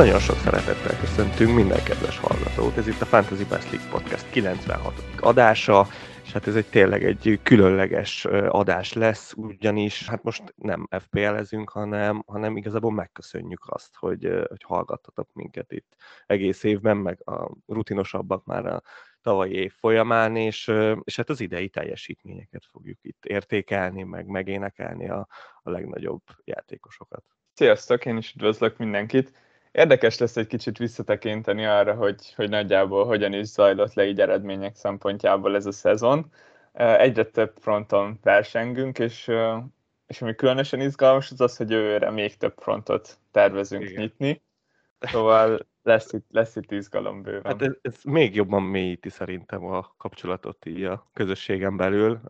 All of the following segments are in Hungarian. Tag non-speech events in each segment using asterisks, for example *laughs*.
Nagyon sok szeretettel köszöntünk minden kedves hallgatót. Ez itt a Fantasy Best League Podcast 96. adása, és hát ez egy tényleg egy különleges adás lesz, ugyanis hát most nem FPL-ezünk, hanem, hanem igazából megköszönjük azt, hogy, hogy hallgattatok minket itt egész évben, meg a rutinosabbak már a tavalyi év folyamán, és, és hát az idei teljesítményeket fogjuk itt értékelni, meg megénekelni a, a legnagyobb játékosokat. Sziasztok, én is üdvözlök mindenkit! Érdekes lesz egy kicsit visszatekinteni arra, hogy, hogy nagyjából hogyan is zajlott le így eredmények szempontjából ez a szezon. Egyre több fronton versengünk, és, és ami különösen izgalmas, az az, hogy jövőre még több frontot tervezünk Igen. nyitni. Szóval lesz itt, lesz itt izgalom bőven. Hát ez, ez még jobban mélyíti szerintem a kapcsolatot így a közösségen belül.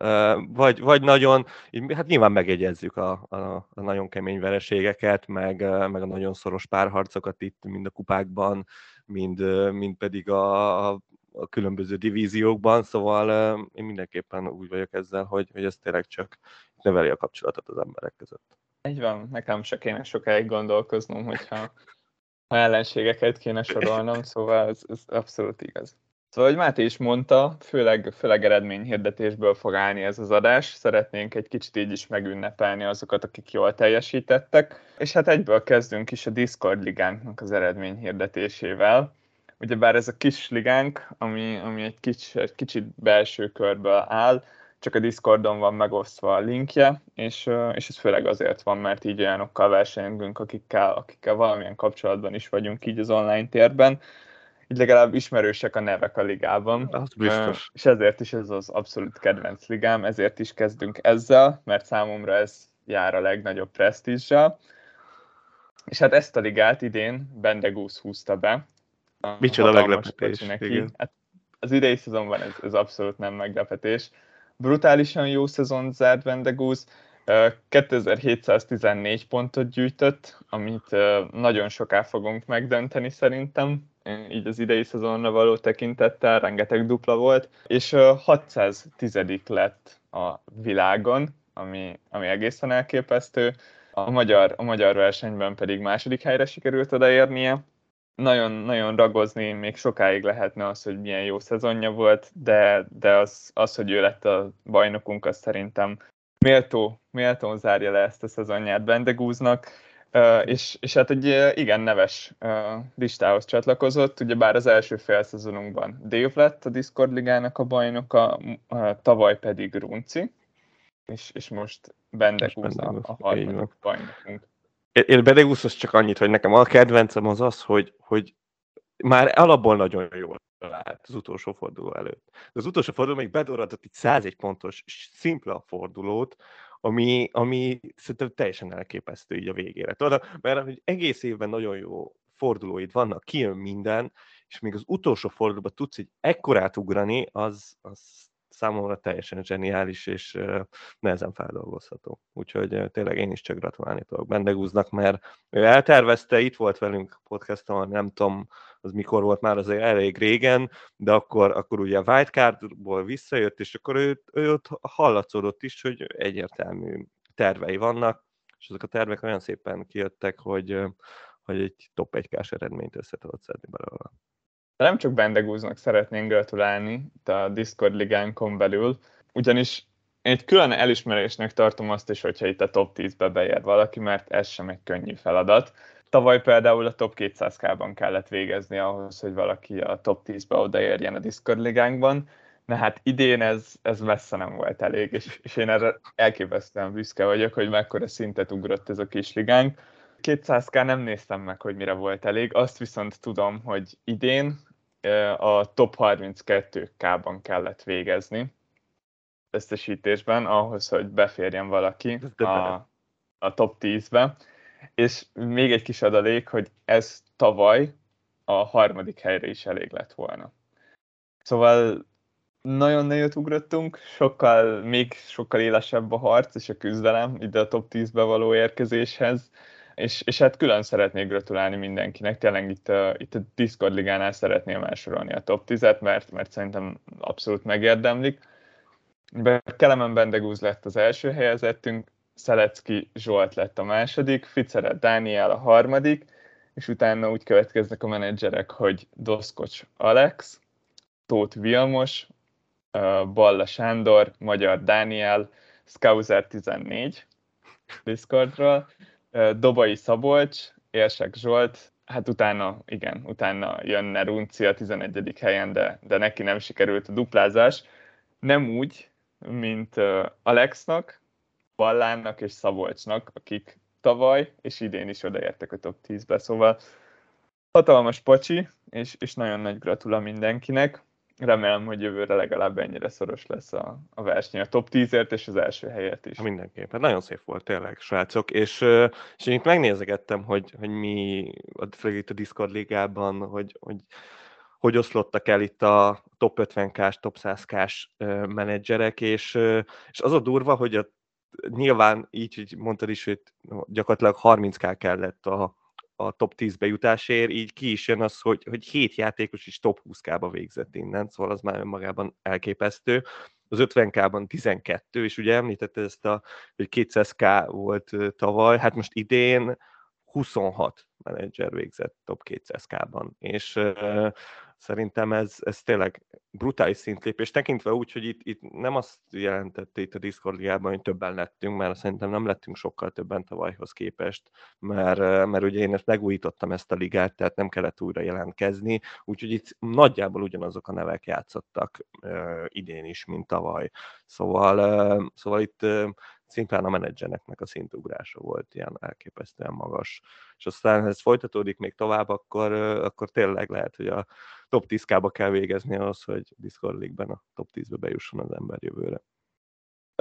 Vagy, vagy nagyon, hát nyilván megjegyezzük a, a, a nagyon kemény vereségeket, meg, meg a nagyon szoros párharcokat itt, mind a kupákban, mind, mind pedig a, a a különböző divíziókban, szóval én mindenképpen úgy vagyok ezzel, hogy, hogy ez tényleg csak növeli a kapcsolatot az emberek között. Egy van, nekem se kéne sokáig gondolkoznom, hogyha ha ellenségeket kéne sorolnom, szóval ez, ez abszolút igaz. Szóval, hogy Máté is mondta, főleg, főleg eredményhirdetésből fog állni ez az adás. Szeretnénk egy kicsit így is megünnepelni azokat, akik jól teljesítettek. És hát egyből kezdünk is a Discord ligánknak az eredményhirdetésével. Ugyebár ez a kis ligánk, ami, ami egy, kicsi, egy kicsit belső körből áll, csak a Discordon van megosztva a linkje, és, és ez főleg azért van, mert így olyanokkal versenyünk, akikkel, akikkel valamilyen kapcsolatban is vagyunk így az online térben, így legalább ismerősek a nevek a ligában. Az biztos. És ezért is ez az abszolút kedvenc ligám, ezért is kezdünk ezzel, mert számomra ez jár a legnagyobb presztízsel. És hát ezt a ligát idén Bendegúz húzta be. Micsoda meglepetés. Hát az idei szezonban ez, ez abszolút nem meglepetés brutálisan jó szezon zárt Vendegúz, 2714 pontot gyűjtött, amit nagyon soká fogunk megdönteni szerintem, így az idei szezonra való tekintettel, rengeteg dupla volt, és 610 lett a világon, ami, ami egészen elképesztő. A magyar, a magyar versenyben pedig második helyre sikerült odaérnie, nagyon, nagyon ragozni még sokáig lehetne az, hogy milyen jó szezonja volt, de, de az, az, hogy ő lett a bajnokunk, az szerintem méltó, méltó zárja le ezt a szezonját Bendegúznak, és, és hát egy igen neves listához csatlakozott, ugyebár az első felszezonunkban Dave lett a Discord ligának a bajnoka, tavaly pedig Runci, és, és most Bendegúz a, a harmadik bajnokunk. Én Bedeguszhoz csak annyit, hogy nekem a kedvencem az az, hogy, hogy már alapból nagyon jól lát az utolsó forduló előtt. De az utolsó forduló még bedorratott egy 101 pontos szimpla fordulót, ami, ami szerintem teljesen elképesztő így a végére. Tudod, mert hogy egész évben nagyon jó fordulóid vannak, kijön minden, és még az utolsó fordulóban tudsz egy ekkorát ugrani, az, az számomra teljesen zseniális, és nehezen feldolgozható. Úgyhogy tényleg én is csak gratulálni tudok Bendegúznak, mert ő eltervezte, itt volt velünk podcaston, nem tudom, az mikor volt már azért elég régen, de akkor, akkor ugye a wildcardból visszajött, és akkor ő, ő ott hallatszódott is, hogy egyértelmű tervei vannak, és ezek a tervek olyan szépen kijöttek, hogy, hogy egy top 1 eredményt össze tudott szedni belőle. De nem csak Bendegúznak szeretnénk gratulálni itt a Discord ligánkon belül, ugyanis egy külön elismerésnek tartom azt is, hogyha itt a top 10-be beér valaki, mert ez sem egy könnyű feladat. Tavaly például a top 200k-ban kellett végezni ahhoz, hogy valaki a top 10-be odaérjen a Discord ligánkban, na hát idén ez, ez messze nem volt elég, és, és én erre elképesztően büszke vagyok, hogy mekkora szintet ugrott ez a kis ligánk. 200k nem néztem meg, hogy mire volt elég, azt viszont tudom, hogy idén a top 32K-ban kellett végezni összesítésben, ahhoz, hogy beférjen valaki a, a top 10-be. És még egy kis adalék, hogy ez tavaly a harmadik helyre is elég lett volna. Szóval nagyon nagyot ugrottunk, sokkal, még sokkal élesebb a harc és a küzdelem ide a top 10-be való érkezéshez és, és hát külön szeretnék gratulálni mindenkinek, tényleg itt a, itt a Discord ligánál szeretném elsorolni a top 10-et, mert, mert szerintem abszolút megérdemlik. Kelemen Bendegúz lett az első helyezettünk, Szelecki Zsolt lett a második, Ficeret Dániel a harmadik, és utána úgy következnek a menedzserek, hogy Doszkocs Alex, Tóth Vilmos, Balla Sándor, Magyar Dániel, Scouser 14 Discordról, Dobai Szabolcs, Érsek Zsolt, hát utána, igen, utána jönne Runci a 11. helyen, de, de neki nem sikerült a duplázás. Nem úgy, mint Alexnak, Ballának és Szabolcsnak, akik tavaly és idén is odaértek a top 10-be, szóval hatalmas pacsi, és, és nagyon nagy gratula mindenkinek. Remélem, hogy jövőre legalább ennyire szoros lesz a, a verseny, a top 10-ért és az első helyet is. Mindenképpen. Nagyon szép volt tényleg, srácok. És, és én itt megnézegettem, hogy, hogy mi a, itt a Discord ligában, hogy, hogy hogy oszlottak el itt a top 50k-s, top 100k-s menedzserek, és, és az a durva, hogy a, nyilván így, hogy mondtad is, hogy gyakorlatilag 30k kellett a, a top 10 jutásért, így ki is jön az, hogy, hogy 7 játékos is top 20k-ba végzett innen, szóval az már önmagában elképesztő. Az 50k-ban 12, és ugye említette ezt, a, hogy 200k volt tavaly, hát most idén 26 menedzser végzett top 200k-ban, és uh, szerintem ez, ez tényleg brutális szintlépés, tekintve úgy, hogy itt, itt nem azt jelentette itt a Discord ligában, hogy többen lettünk, mert szerintem nem lettünk sokkal többen tavalyhoz képest, mert, mert ugye én ezt megújítottam ezt a ligát, tehát nem kellett újra jelentkezni, úgyhogy itt nagyjából ugyanazok a nevek játszottak uh, idén is, mint tavaly. Szóval, uh, szóval itt uh, szimplán a menedzseneknek a szintugrása volt ilyen elképesztően magas. És aztán, ha ez folytatódik még tovább, akkor, akkor tényleg lehet, hogy a top 10 kába kell végezni ahhoz, hogy Discord League-ben a top 10-be bejusson az ember jövőre.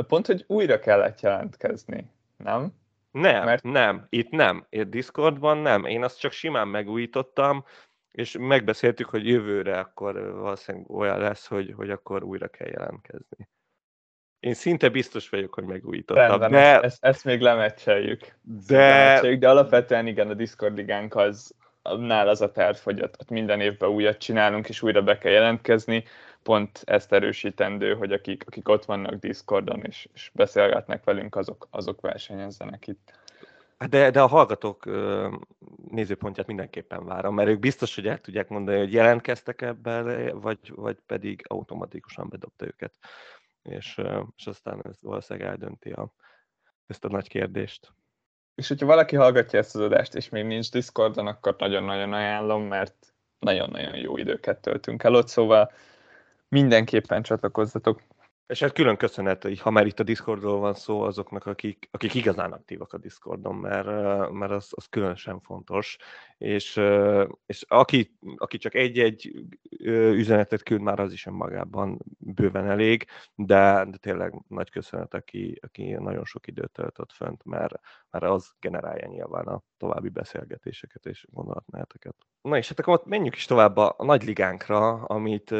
Pont, hogy újra kellett jelentkezni, nem? Nem, Mert... nem, itt nem. Itt Discordban nem. Én azt csak simán megújítottam, és megbeszéltük, hogy jövőre akkor valószínűleg olyan lesz, hogy, hogy akkor újra kell jelentkezni. Én szinte biztos vagyok, hogy megújítottam. Rendben, de... ezt, ezt még lemecseljük. De... de alapvetően igen, a Discord ligánk az, nál az a terv, hogy ott minden évben újat csinálunk, és újra be kell jelentkezni. Pont ezt erősítendő, hogy akik, akik ott vannak Discordon, és, és beszélgetnek velünk, azok, azok versenyezzenek itt. Hát de, de a hallgatók nézőpontját mindenképpen várom, mert ők biztos, hogy el tudják mondani, hogy jelentkeztek ebben, vagy, vagy pedig automatikusan bedobta őket és, és aztán ez valószínűleg eldönti a, ezt a nagy kérdést. És hogyha valaki hallgatja ezt az adást, és még nincs Discordon, akkor nagyon-nagyon ajánlom, mert nagyon-nagyon jó időket töltünk el ott, szóval mindenképpen csatlakozzatok. És hát külön köszönet, hogy ha már itt a Discordról van szó, azoknak, akik, akik igazán aktívak a Discordon, mert, mert az, az különösen fontos. És, és aki, aki csak egy-egy üzenetet küld, már az is önmagában bőven elég, de, de tényleg nagy köszönet, aki, aki nagyon sok időt töltött fönt, mert, mert az generálja nyilván a további beszélgetéseket és gondolatmeneteket. Na és hát akkor menjünk is tovább a, a nagy ligánkra, amit,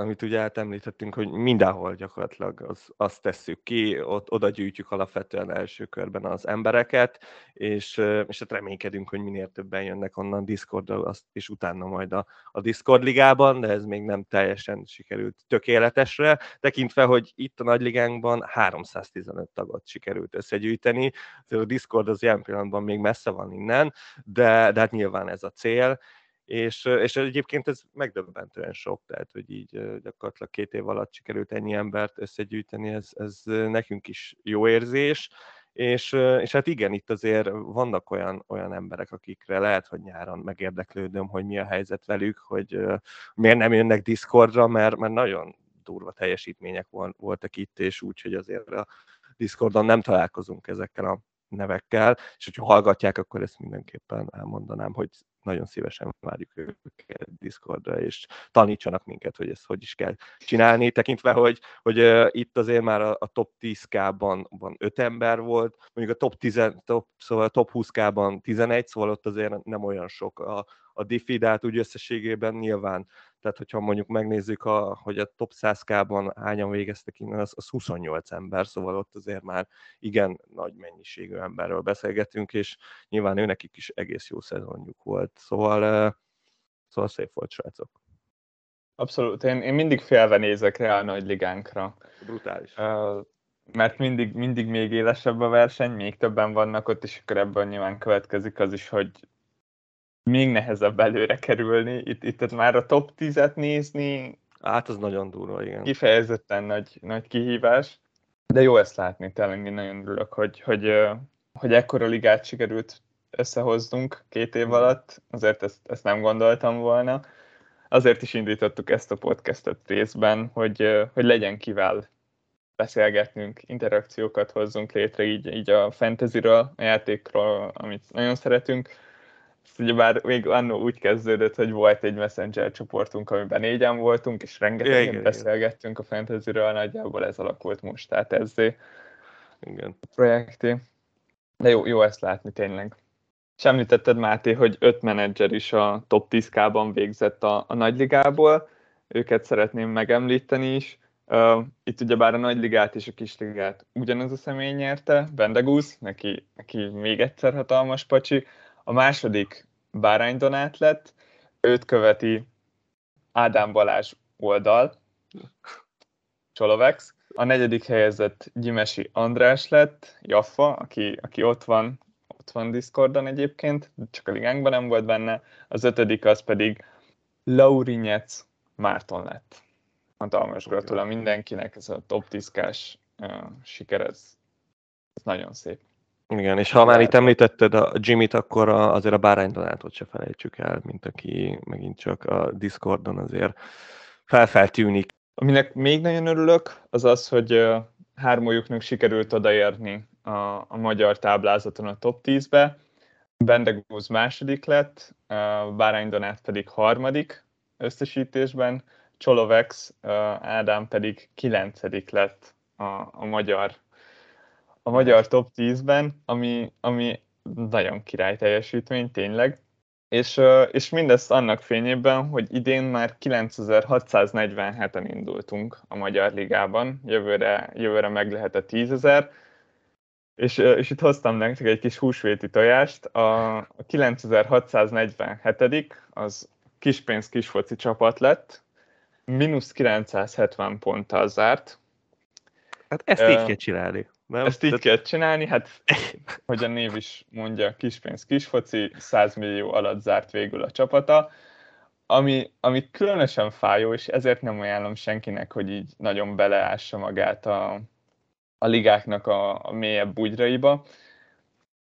amit ugye említettünk, hogy mindenhol gyakorlatilag az, azt tesszük ki, ott, oda gyűjtjük alapvetően első körben az embereket, és, és hát reménykedünk, hogy minél többen jönnek onnan Discordra, és utána majd a, a Discord ligában, de ez még nem teljesen sikerült tökéletesre, tekintve, hogy itt a nagy ligánkban 315 tagot sikerült összegyűjteni, a Discord az ilyen pillanatban még messze van innen, de, de hát nyilván ez a cél, és, és egyébként ez megdöbbentően sok, tehát hogy így gyakorlatilag két év alatt sikerült ennyi embert összegyűjteni, ez, ez nekünk is jó érzés, és, és hát igen, itt azért vannak olyan, olyan emberek, akikre lehet, hogy nyáron megérdeklődöm, hogy mi a helyzet velük, hogy miért nem jönnek Discordra, mert, mert nagyon durva teljesítmények voltak itt, és úgy, hogy azért a Discordon nem találkozunk ezekkel a nevekkel, és hogyha hallgatják, akkor ezt mindenképpen elmondanám, hogy nagyon szívesen várjuk őket Discordra, és tanítsanak minket, hogy ezt hogy is kell csinálni, tekintve, hogy, hogy uh, itt azért már a, a top 10K-ban van 5 ember volt, mondjuk a top, 10, top, szóval a top 20K-ban 11, szóval ott azért nem olyan sok a, a diffi, de hát úgy összességében nyilván tehát, hogyha mondjuk megnézzük, a, hogy a top 100K-ban hányan végeztek innen, az, az 28 ember, szóval ott azért már igen nagy mennyiségű emberről beszélgetünk, és nyilván őnekik is egész jó szezonjuk volt. Szóval, szóval szép volt, srácok. Abszolút. Én, én mindig félve nézek rá a nagy ligánkra. Brutális. Uh, mert mindig, mindig még élesebb a verseny, még többen vannak ott, és akkor ebből nyilván következik az is, hogy még nehezebb előre kerülni. Itt, itt már a top 10-et nézni. Hát az nagyon durva, igen. Kifejezetten nagy, nagy kihívás. De jó ezt látni, tényleg én nagyon örülök, hogy, hogy, hogy ekkora ligát sikerült összehoznunk két év alatt. Azért ezt, ezt nem gondoltam volna. Azért is indítottuk ezt a podcastet részben, hogy, hogy legyen kivel beszélgetnünk, interakciókat hozzunk létre így, így a fantasyről, a játékról, amit nagyon szeretünk. Ezt ugyebár még annó úgy kezdődött, hogy volt egy messenger csoportunk, amiben négyen voltunk, és rengeteget beszélgettünk a fantasyről, nagyjából ez alakult most, tehát ezzé igen. projekté. De jó, jó ezt látni tényleg. És említetted, Máté, hogy öt menedzser is a top 10K-ban végzett a, a nagyligából, őket szeretném megemlíteni is. Uh, itt ugyebár a nagyligát és a kisligát ugyanaz a személy nyerte, Bendegúz, neki, neki még egyszer hatalmas pacsi. A második Bárány Donát lett, őt követi Ádám Balázs oldal, Csolovex. A negyedik helyezett Gyimesi András lett, Jaffa, aki, aki ott van, ott van Discordon egyébként, csak a ligánkban nem volt benne. Az ötödik az pedig Laurinyec Márton lett. Hatalmas gratula mindenkinek, ez a top 10 uh, siker, ez, ez nagyon szép. Igen, és ha már itt említetted a Jimmy-t, akkor a, azért a Bárány Donátot se felejtsük el, mint aki megint csak a Discordon azért felfeltűnik. Aminek még nagyon örülök, az az, hogy hármójuknak sikerült odaérni a, a magyar táblázaton a top 10-be. Bendegúz második lett, Bárány Donát pedig harmadik összesítésben, Csolovex Ádám pedig kilencedik lett a, a magyar a magyar top 10-ben, ami, ami nagyon király teljesítmény, tényleg. És, és mindezt annak fényében, hogy idén már 9647-en indultunk a Magyar Ligában, jövőre, jövőre meg lehet a 10.000, és, és itt hoztam nektek egy kis húsvéti tojást. A, a 9647 az kispénz kisfoci csapat lett, mínusz 970 ponttal zárt. Hát ezt így kell csinálni. Nem? Ezt így Tehát... kell csinálni, hát *laughs* hogy a név is mondja, kispénz, kisfoci, 100 millió alatt zárt végül a csapata, ami, ami különösen fájó, és ezért nem ajánlom senkinek, hogy így nagyon beleássa magát a, a ligáknak a, a mélyebb bugyraiba.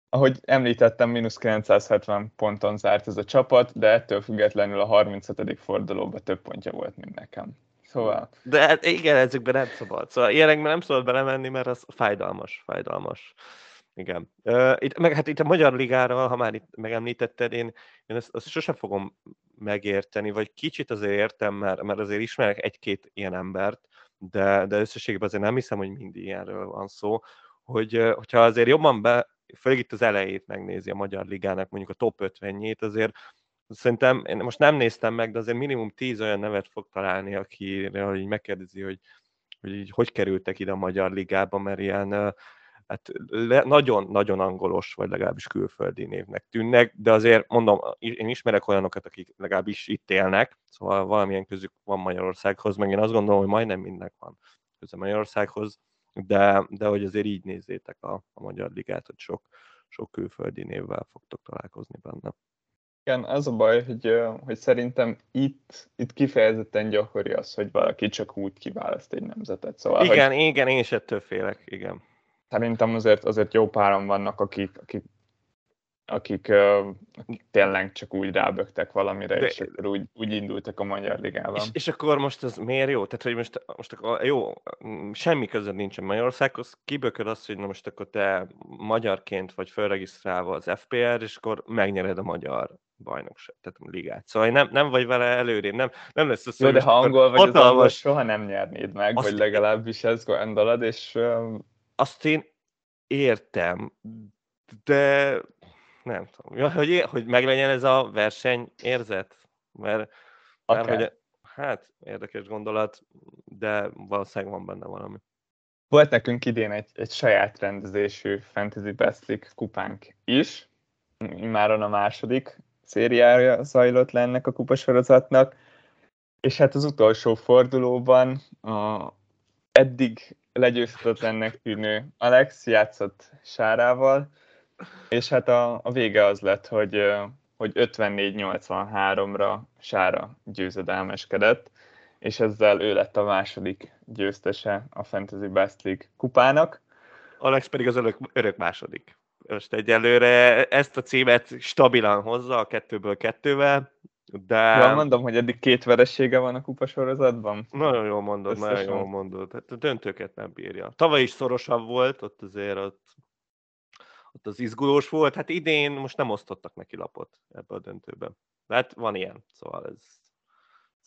Ahogy említettem, mínusz 970 ponton zárt ez a csapat, de ettől függetlenül a 35. fordulóban több pontja volt, mint nekem. Szóval... De hát igen, ezekben nem szabad. Szóval ilyenekben nem szabad belemenni, mert az fájdalmas, fájdalmas. Igen. Uh, itt, meg hát itt a Magyar Ligára, ha már itt megemlítetted, én, én ezt, ezt sose fogom megérteni, vagy kicsit azért értem, mert, mert azért ismerek egy-két ilyen embert, de, de összességében azért nem hiszem, hogy mindig ilyenről van szó, hogy, hogyha azért jobban be, főleg itt az elejét megnézi a Magyar Ligának, mondjuk a top 50-jét, azért Szerintem, én most nem néztem meg, de azért minimum tíz olyan nevet fog találni, akire így megkérdezi, hogy, hogy így hogy kerültek ide a Magyar Ligába, mert ilyen hát nagyon-nagyon angolos, vagy legalábbis külföldi névnek tűnnek, de azért mondom, én ismerek olyanokat, akik legalábbis itt élnek, szóval valamilyen közük van Magyarországhoz, meg én azt gondolom, hogy majdnem mindnek van köze Magyarországhoz, de, de hogy azért így nézzétek a, a Magyar Ligát, hogy sok, sok külföldi névvel fogtok találkozni benne. Igen, az a baj, hogy, hogy szerintem itt, itt kifejezetten gyakori az, hogy valaki csak úgy kiválaszt egy nemzetet. Szóval, igen, hogy igen, én is ettől félek, igen. Szerintem azért, azért jó páran vannak, akik, akik akik, akik tényleg csak úgy rábögtek valamire, De, és úgy, úgy indultak a Magyar Ligában. És, és akkor most ez miért jó? Tehát, hogy most, most akkor jó, semmi között nincsen Magyarországhoz, kibököd azt, hogy na most akkor te magyarként vagy felregisztrálva az FPR, és akkor megnyered a magyar bajnokság, tehát a ligát. Szóval nem, nem vagy vele előrébb, nem, nem lesz az, Jó, de ha angol vagy hatalmas... az angol, soha nem nyernéd meg, azt vagy legalábbis ez gondolod, és... Azt én értem, de nem tudom, ja, hogy, hogy meglegyen ez a verseny érzet, mert, okay. mert hogy, hát érdekes gondolat, de valószínűleg van benne valami. Volt nekünk idén egy, egy saját rendezésű Fantasy Best League kupánk is, immáron a második szériája zajlott le ennek a kupasorozatnak, és hát az utolsó fordulóban a eddig legyőzhetetlennek tűnő Alex játszott Sárával, és hát a, a vége az lett, hogy, hogy 54-83-ra Sára győzedelmeskedett, és ezzel ő lett a második győztese a Fantasy Best League kupának. Alex pedig az örök, örök második. Most egyelőre ezt a címet stabilan hozza a kettőből kettővel, de... Ja, mondom, hogy eddig két veressége van a kupasorozatban. Nagyon jól mondod, Összesen. nagyon jól mondod. Hát a döntőket nem bírja. Tavaly is szorosabb volt, ott azért ott, ott az izgulós volt. Hát idén most nem osztottak neki lapot ebbe a döntőben. De hát van ilyen, szóval ez,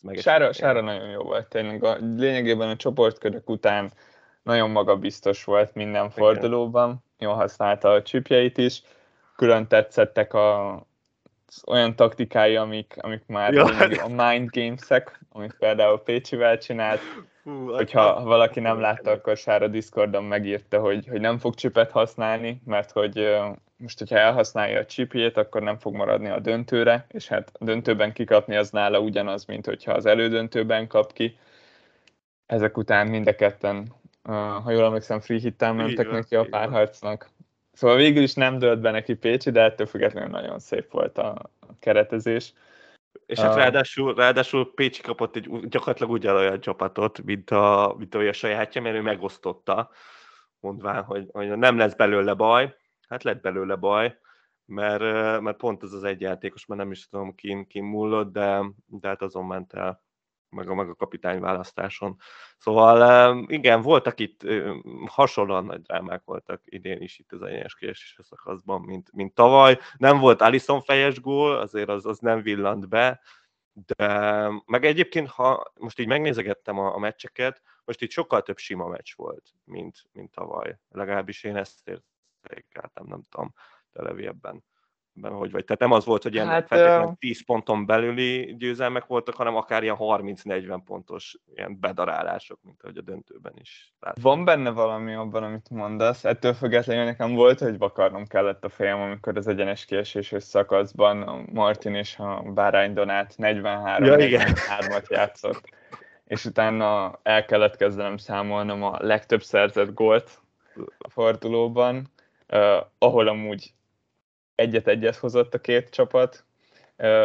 ez Sára, Sára nagyon jó volt, tényleg. A, lényegében a csoportkörök után nagyon magabiztos volt minden fordulóban, jól használta a csipjeit is, külön tetszettek a, olyan taktikái, amik, amik már ja. a mind games-ek, amit például Pécsivel csinált, Hú, hogyha ha valaki nem látta, akkor Sára Discordon megírta, hogy, hogy nem fog csipet használni, mert hogy most, hogyha elhasználja a csipjét, akkor nem fog maradni a döntőre, és hát a döntőben kikapni az nála ugyanaz, mint hogyha az elődöntőben kap ki. Ezek után mind a ketten, ha jól emlékszem, free hittel mentek neki a párharcnak. Szóval végül is nem dölt be neki Pécsi, de ettől függetlenül nagyon szép volt a keretezés. És hát ráadásul, ráadásul Pécsi kapott egy gyakorlatilag ugyanolyan csapatot, mint a, mint a sajátja, mert ő megosztotta, mondván, hogy, hogy nem lesz belőle baj. Hát lett belőle baj, mert, mert pont ez az egy játékos, mert nem is tudom, ki, ki múlott, de, de hát azon ment el meg a, meg a kapitány választáson. Szóval igen, voltak itt hasonlóan nagy drámák voltak idén is itt az egyenes kiesés szakaszban, mint, mint tavaly. Nem volt Alison fejes gól, azért az, az nem villant be, de meg egyébként, ha most így megnézegettem a, a meccseket, most itt sokkal több sima meccs volt, mint, mint tavaly. Legalábbis én ezt értékeltem, nem tudom, te hogy vagy. Tehát nem az volt, hogy ilyen hát, feltétlenül 10 ponton belüli győzelmek voltak, hanem akár ilyen 30-40 pontos ilyen bedarálások, mint ahogy a döntőben is. Látom. Van benne valami abban, amit mondasz. Ettől függetlenül nekem volt, hogy vakarnom kellett a fejem, amikor az egyenes kieséses szakaszban a Martin és a Bárány Donát 43-43-at ja, játszott. És utána el kellett kezdenem számolnom a legtöbb szerzett gólt a fordulóban, uh, ahol amúgy egyet-egyet hozott a két csapat,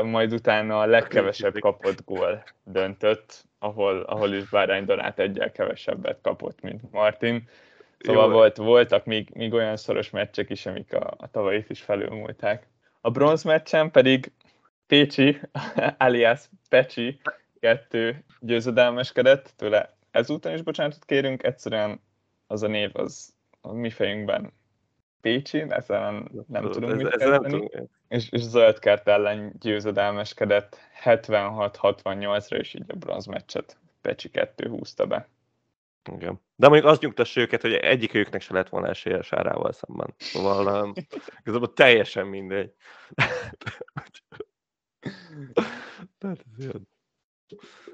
majd utána a legkevesebb kapott gól döntött, ahol, ahol is Bárány Donát egyel kevesebbet kapott, mint Martin. Szóval Jó. volt, voltak még, még olyan szoros meccsek is, amik a, a tavalyit is felülmúlták. A bronz meccsen pedig Pécsi, *laughs* alias Pecsi kettő győzedelmeskedett, tőle ezúton is bocsánatot kérünk, egyszerűen az a név az a mi fejünkben Pécsi, ezzel nem tudunk mit ezzel nem tudunk. És, és Zöldkert ellen győzedelmeskedett 76-68-ra, és így a bronz meccset Pecsi 2 húzta be. Igen. De mondjuk azt nyugtassa őket, hogy egyik őknek se lett volna esélye Sárával szemben. Szóval um, igazából teljesen mindegy.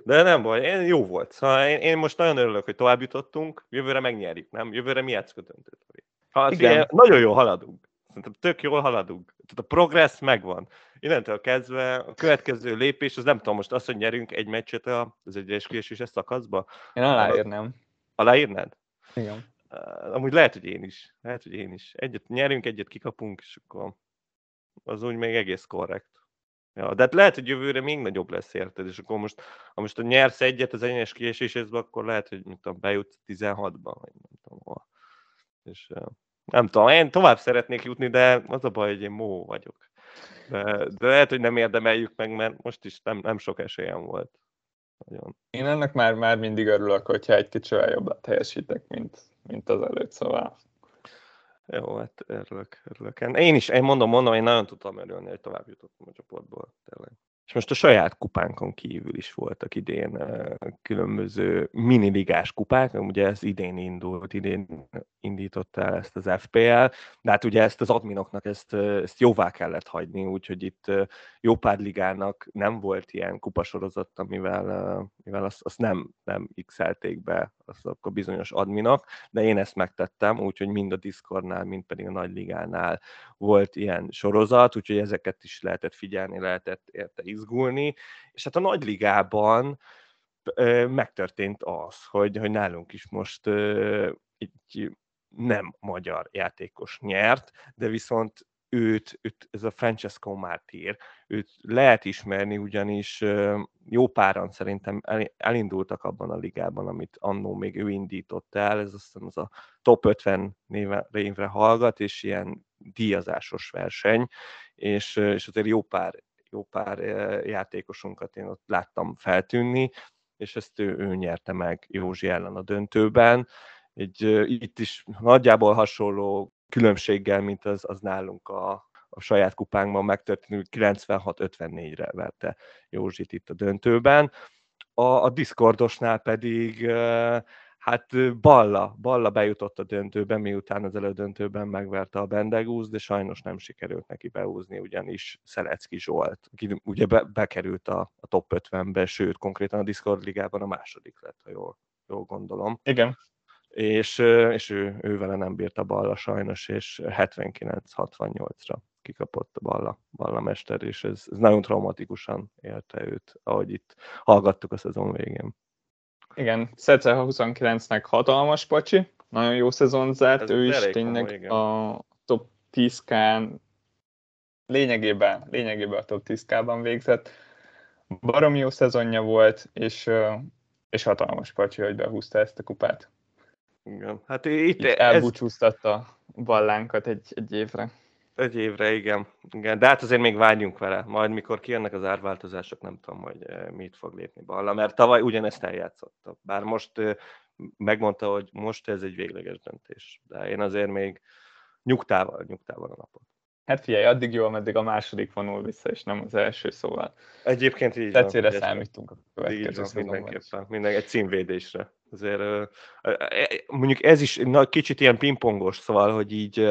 De nem baj, én jó volt. Szóval én, én most nagyon örülök, hogy tovább jutottunk. Jövőre megnyerjük, nem? Jövőre mi játszunk a döntőt. Hát Igen. Ugye, nagyon jól haladunk. Szerintem tök jól haladunk. Tehát a progress megvan. Innentől kezdve a következő lépés, az nem tudom, most azt, hogy nyerünk egy meccset az egyes kieséses szakaszba. Én aláírnám. Aláírnád? Igen. Amúgy lehet, hogy én is. Lehet, hogy én is. Egyet nyerünk, egyet kikapunk, és akkor az úgy még egész korrekt. Ja, de hát lehet, hogy jövőre még nagyobb lesz, érted? És akkor most, ha most nyersz egyet az egyenes kiesésbe, akkor lehet, hogy mit tudom, bejutsz 16-ba, vagy nem tudom hol. És nem tudom, én tovább szeretnék jutni, de az a baj, hogy én mó vagyok. De, de lehet, hogy nem érdemeljük meg, mert most is nem, nem sok esélyem volt. Nagyon. Én ennek már, már mindig örülök, hogyha egy kicsivel jobban teljesítek, mint, mint az előtt, szóval. Jó, hát örülök, örülök. Én is, én mondom, mondom, én nagyon tudtam örülni, hogy tovább jutottam a csoportból, tényleg. És most a saját kupánkon kívül is voltak idén különböző miniligás kupák, ugye ez idén indult, idén indította el ezt az FPL, de hát ugye ezt az adminoknak ezt, ezt jóvá kellett hagyni, úgyhogy itt jó pár ligának nem volt ilyen kupasorozat, amivel, mivel azt, azt nem, nem x-elték be azok a bizonyos adminok, de én ezt megtettem, úgyhogy mind a Discordnál, mind pedig a nagy ligánál volt ilyen sorozat, úgyhogy ezeket is lehetett figyelni, lehetett érte izgulni, és hát a nagy ligában megtörtént az, hogy, hogy nálunk is most egy nem magyar játékos nyert, de viszont őt, őt, ez a Francesco Martir, őt lehet ismerni, ugyanis jó páran szerintem elindultak abban a ligában, amit annó még ő indított el, ez azt az a top 50 névre hallgat, és ilyen díjazásos verseny, és, és azért jó pár, jó pár játékosunkat én ott láttam feltűnni, és ezt ő, ő nyerte meg Józsi ellen a döntőben. Egy, itt is nagyjából hasonló különbséggel, mint az, az nálunk a, a saját kupánkban megtörténő 96-54-re verte Józsit itt a döntőben. A, a Discordosnál pedig hát Balla, Balla bejutott a döntőbe, miután az elődöntőben megverte a Bendegúz, de sajnos nem sikerült neki beúzni, ugyanis Szelecki Zsolt, aki ugye be, bekerült a, a top 50-be, sőt, konkrétan a Discord ligában a második lett, ha jól, jól gondolom. Igen és, és ő, ő vele nem bírt a balla sajnos, és 79-68-ra kikapott a balla, balla mester, és ez, ez nagyon traumatikusan élte őt, ahogy itt hallgattuk a szezon végén. Igen, Szece 29-nek hatalmas pacsi, nagyon jó szezon zárt, ez ő is tényleg komoly, a top 10-kán lényegében, lényegében a top 10-kában végzett. Baromi jó szezonja volt, és, és hatalmas pacsi, hogy behúzta ezt a kupát. Igen. Hát itt, itt elbúcsúztatta ez... ballánkat egy, egy évre. Egy évre, igen. igen. De hát azért még vágyjunk vele. Majd mikor kijönnek az árváltozások, nem tudom, hogy eh, mit fog lépni Balla, mert tavaly ugyanezt eljátszotta. Bár most eh, megmondta, hogy most ez egy végleges döntés. De én azért még nyugtával, nyugtával a napot. Hát figyelj, addig jó, ameddig a második vonul vissza, és nem az első, szóval. Egyébként így Tetszére van. számítunk a következő van, mindenképpen. Minden, egy címvédésre. Azért mondjuk ez is na, kicsit ilyen pingpongos, szóval, hogy így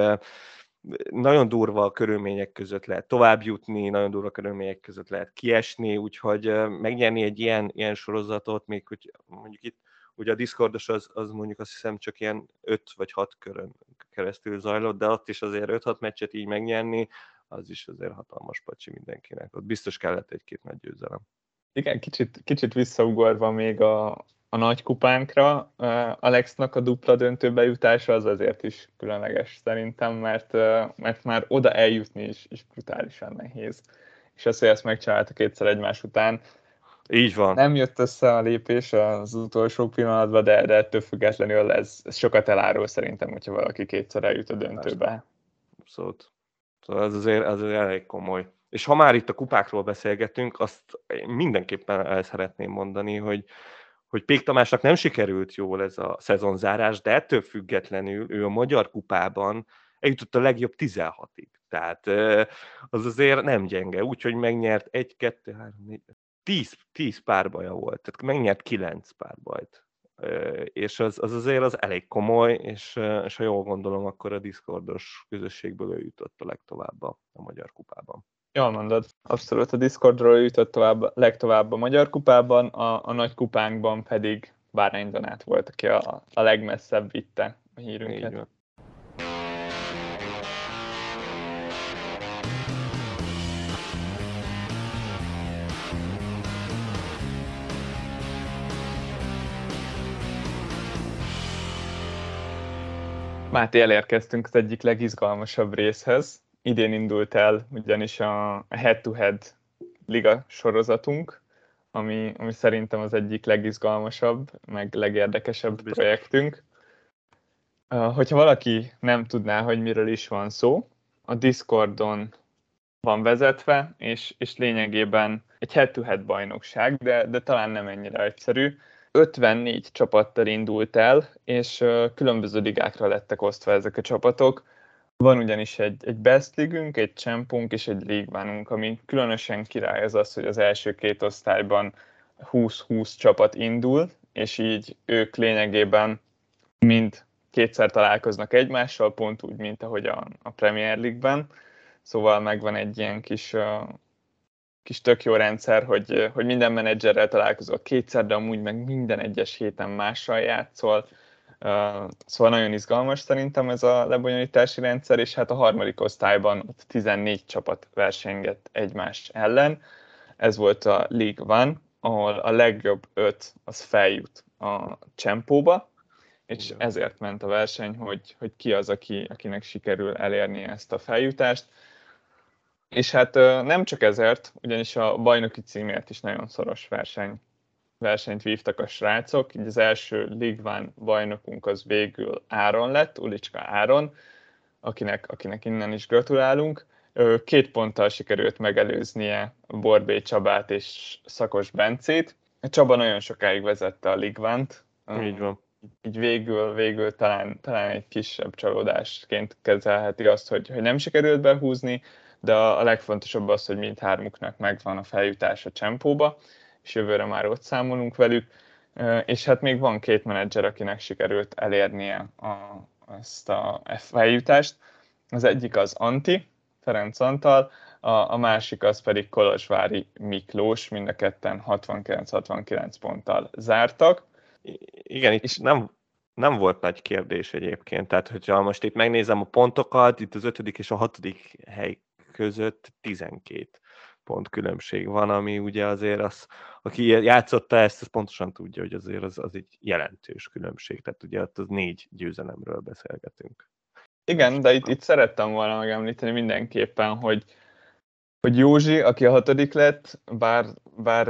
nagyon durva a körülmények között lehet tovább jutni, nagyon durva körülmények között lehet kiesni, úgyhogy megnyerni egy ilyen, ilyen sorozatot, még hogy mondjuk itt ugye a Discordos az, az mondjuk azt hiszem csak ilyen 5 vagy 6 körön keresztül zajlott, de ott is azért 5-6 meccset így megnyerni, az is azért hatalmas pacsi mindenkinek. Ott biztos kellett egy-két nagy győzelem. Igen, kicsit, kicsit visszaugorva még a, a nagy kupánkra, Alexnak a dupla döntőbe jutása az azért is különleges szerintem, mert, mert már oda eljutni is, is brutálisan nehéz. És azt, hogy ezt megcsinálta kétszer egymás után, így van. Nem jött össze a lépés az utolsó pillanatban, de, de ettől függetlenül ez, ez sokat elárul szerintem, hogyha valaki kétszer eljut a döntőbe. Abszolút. Szóval ez azért, ez azért elég komoly. És ha már itt a kupákról beszélgetünk, azt mindenképpen el szeretném mondani, hogy, hogy Pék Tamásnak nem sikerült jól ez a szezonzárás, de ettől függetlenül ő a Magyar Kupában eljutott a legjobb 16-ig. Tehát az azért nem gyenge, úgyhogy megnyert 1, 2, 3, 4, 10, 10 párbaja volt, tehát megnyert 9 párbajt. És az, az azért az elég komoly, és, és ha jól gondolom, akkor a Discordos közösségből ő jutott a legtovább a, a Magyar Kupában. Jól mondod, abszolút a Discordról jutott tovább, legtovább a Magyar Kupában, a, a nagy kupánkban pedig Bárány Donát volt, aki a, a legmesszebb vitte a hírünket. Így van. Máté, elérkeztünk az egyik legizgalmasabb részhez. Idén indult el ugyanis a head-to-head liga sorozatunk, ami, ami szerintem az egyik legizgalmasabb, meg legérdekesebb Biztos. projektünk. Hogyha valaki nem tudná, hogy miről is van szó, a Discordon van vezetve, és, és lényegében egy head-to-head bajnokság, de, de talán nem ennyire egyszerű. 54 csapattal indult el, és különböző ligákra lettek osztva ezek a csapatok. Van ugyanis egy, egy Best Ligünk, egy Champunk és egy League ami különösen király az az, hogy az első két osztályban 20-20 csapat indul, és így ők lényegében mind kétszer találkoznak egymással, pont úgy, mint ahogy a, a Premier League-ben. Szóval megvan egy ilyen kis kis tök jó rendszer, hogy, hogy minden menedzserrel találkozol kétszer, de amúgy meg minden egyes héten mással játszol. Uh, szóval nagyon izgalmas szerintem ez a lebonyolítási rendszer, és hát a harmadik osztályban ott 14 csapat versengett egymás ellen. Ez volt a League One, ahol a legjobb öt az feljut a csempóba, és ezért ment a verseny, hogy, hogy ki az, aki, akinek sikerül elérni ezt a feljutást. És hát nem csak ezért, ugyanis a bajnoki címért is nagyon szoros verseny, versenyt vívtak a srácok. Így az első Ligván bajnokunk az végül Áron lett, Ulicska Áron, akinek, akinek innen is gratulálunk. Két ponttal sikerült megelőznie Borbé Csabát és Szakos Bencét. Csaba nagyon sokáig vezette a Ligvánt. Így van. Így végül, végül talán, talán egy kisebb csalódásként kezelheti azt, hogy, hogy nem sikerült behúzni, de a, legfontosabb az, hogy mindhármuknak megvan a feljutás a csempóba, és jövőre már ott számolunk velük. És hát még van két menedzser, akinek sikerült elérnie a, ezt a feljutást. Az egyik az Anti, Ferenc Antal, a, a másik az pedig Kolozsvári Miklós, mind a ketten 69-69 ponttal zártak. Igen, itt és nem, nem volt nagy kérdés egyébként, tehát hogyha most itt megnézem a pontokat, itt az ötödik és a hatodik hely között 12 pont különbség van, ami ugye azért az, aki játszotta ezt, az pontosan tudja, hogy azért az, az egy jelentős különbség, tehát ugye ott az négy győzelemről beszélgetünk. Igen, de itt, itt szerettem volna megemlíteni mindenképpen, hogy, hogy Józsi, aki a hatodik lett, bár, bár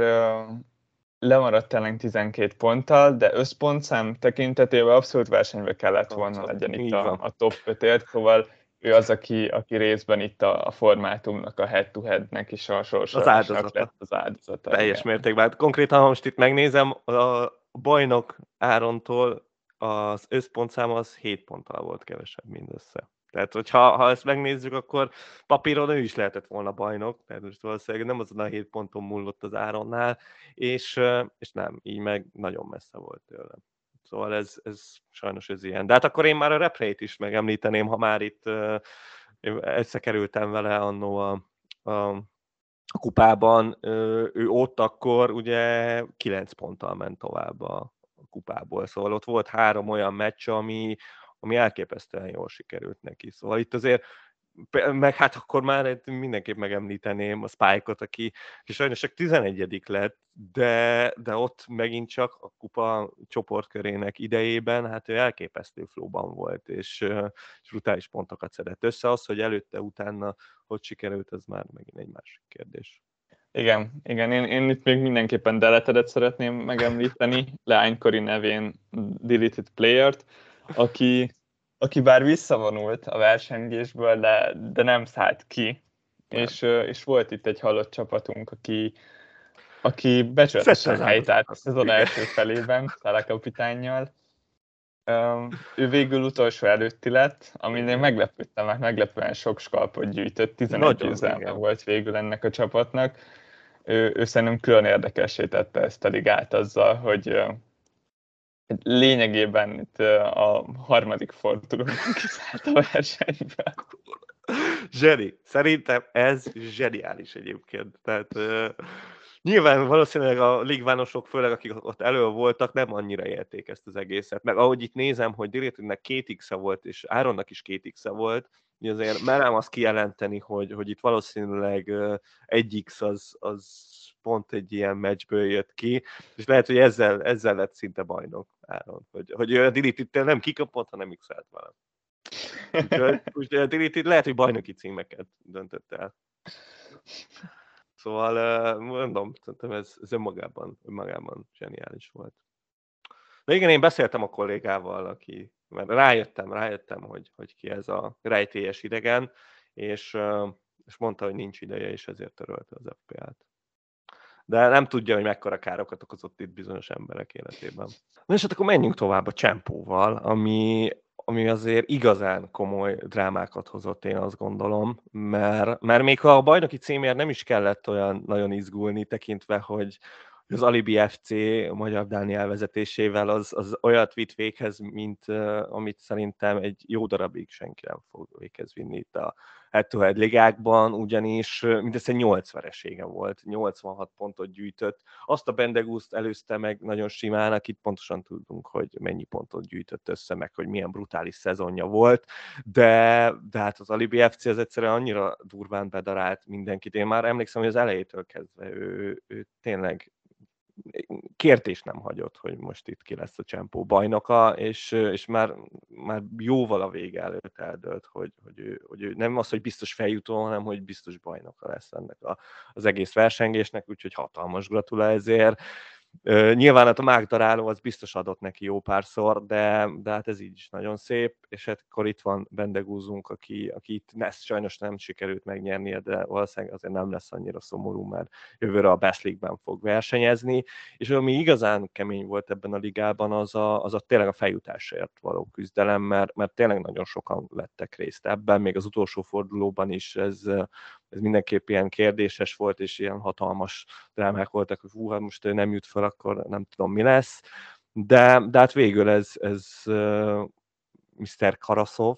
lemaradt ellen 12 ponttal, de összpontszám tekintetében abszolút versenybe kellett volna legyen itt a, a top 5 szóval ő az, aki, aki részben itt a, a formátumnak, a head-to-headnek is a sorsolásnak lett az áldozata. Teljes mértékben. Hát konkrétan, ha most itt megnézem, a bajnok Árontól az összpontszám az 7 ponttal volt kevesebb mindössze. Tehát, hogyha ha ezt megnézzük, akkor papíron ő is lehetett volna bajnok, tehát most valószínűleg nem azon a 7 ponton múlott az Áronnál, és, és nem, így meg nagyon messze volt tőlem. Szóval ez, ez sajnos ez ilyen. De hát akkor én már a replay is megemlíteném, ha már itt uh, összekerültem vele annó a, a kupában, uh, ő ott akkor ugye 9 ponttal ment tovább a, a kupából. Szóval ott volt három olyan meccs, ami, ami elképesztően jól sikerült neki. Szóval itt azért meg hát akkor már mindenképp megemlíteném a Spike-ot, aki, aki sajnos csak 11 lett, de, de ott megint csak a kupa csoportkörének idejében, hát ő elképesztő flóban volt, és, és brutális pontokat szedett össze. Az, hogy előtte, utána hogy sikerült, az már megint egy másik kérdés. Igen, igen, én, én itt még mindenképpen Deletedet szeretném megemlíteni, leánykori nevén Deleted Player-t, aki aki bár visszavonult a versengésből, de, de nem szállt ki. És, és volt itt egy halott csapatunk, aki, aki becsületesen helytált a szezon első felében, *laughs* Szala kapitánnyal. Ő végül utolsó előtti lett, amin én meglepődtem, mert meglepően sok skalpot gyűjtött, 11 győzelme volt végül ennek a csapatnak. Ő, ő szerintem külön érdekessé tette ezt a ligát azzal, hogy lényegében itt a harmadik fordulóban *laughs* kiszállt a versenybe. Zseni. Szerintem ez zseniális egyébként. Tehát nyilván valószínűleg a ligvánosok, főleg akik ott elő voltak, nem annyira élték ezt az egészet. Meg ahogy itt nézem, hogy Dirétűnek két x volt, és Áronnak is két x volt, azért merem azt kijelenteni, hogy, hogy itt valószínűleg egy X az, az pont egy ilyen meccsből jött ki, és lehet, hogy ezzel, ezzel lett szinte bajnok Áron, hogy, hogy a Dilitit nem kikapott, hanem x vele. Úgyhogy, úgyhogy a Dilitit lehet, hogy bajnoki címeket döntött el. Szóval mondom, szerintem ez, ez önmagában, önmagában zseniális volt. De igen, én beszéltem a kollégával, aki, mert rájöttem, rájöttem, hogy, hogy ki ez a rejtélyes idegen, és, és mondta, hogy nincs ideje, és ezért törölte az FPL-t de nem tudja, hogy mekkora károkat okozott itt bizonyos emberek életében. Na és hát akkor menjünk tovább a csempóval, ami, ami azért igazán komoly drámákat hozott, én azt gondolom, mert, mert még ha a bajnoki címért nem is kellett olyan nagyon izgulni, tekintve, hogy az Alibi FC Magyar Dániel vezetésével az, az olyat vitt véghez, mint uh, amit szerintem egy jó darabig senki nem fog véghez vinni itt a head-to-head ligákban, ugyanis mindössze 8 veresége volt, 86 pontot gyűjtött. Azt a Bendegúzt előzte meg nagyon simán, akit pontosan tudunk, hogy mennyi pontot gyűjtött össze, meg hogy milyen brutális szezonja volt, de, de hát az Alibi FC az egyszerűen annyira durván bedarált mindenkit. Én már emlékszem, hogy az elejétől kezdve ő, ő tényleg kérdés nem hagyott, hogy most itt ki lesz a Csempó bajnoka, és, és már, már jóval a vége előtt eldölt, hogy, hogy, ő, hogy ő nem az, hogy biztos feljutó, hanem hogy biztos bajnoka lesz ennek a, az egész versengésnek, úgyhogy hatalmas gratula ezért. Nyilván hát a mágdaráló az biztos adott neki jó párszor, de, de hát ez így is nagyon szép, és hát akkor itt van Bendegúzunk, aki, aki itt ezt sajnos nem sikerült megnyernie, de valószínűleg azért nem lesz annyira szomorú, mert jövőre a Best League-ben fog versenyezni, és ami igazán kemény volt ebben a ligában, az a, az a tényleg a feljutásért való küzdelem, mert, mert tényleg nagyon sokan lettek részt ebben, még az utolsó fordulóban is ez ez mindenképp ilyen kérdéses volt, és ilyen hatalmas drámák voltak, hogy hú, hát most nem jut fel, akkor nem tudom, mi lesz. De, de hát végül ez, ez uh, Mr. Karaszov,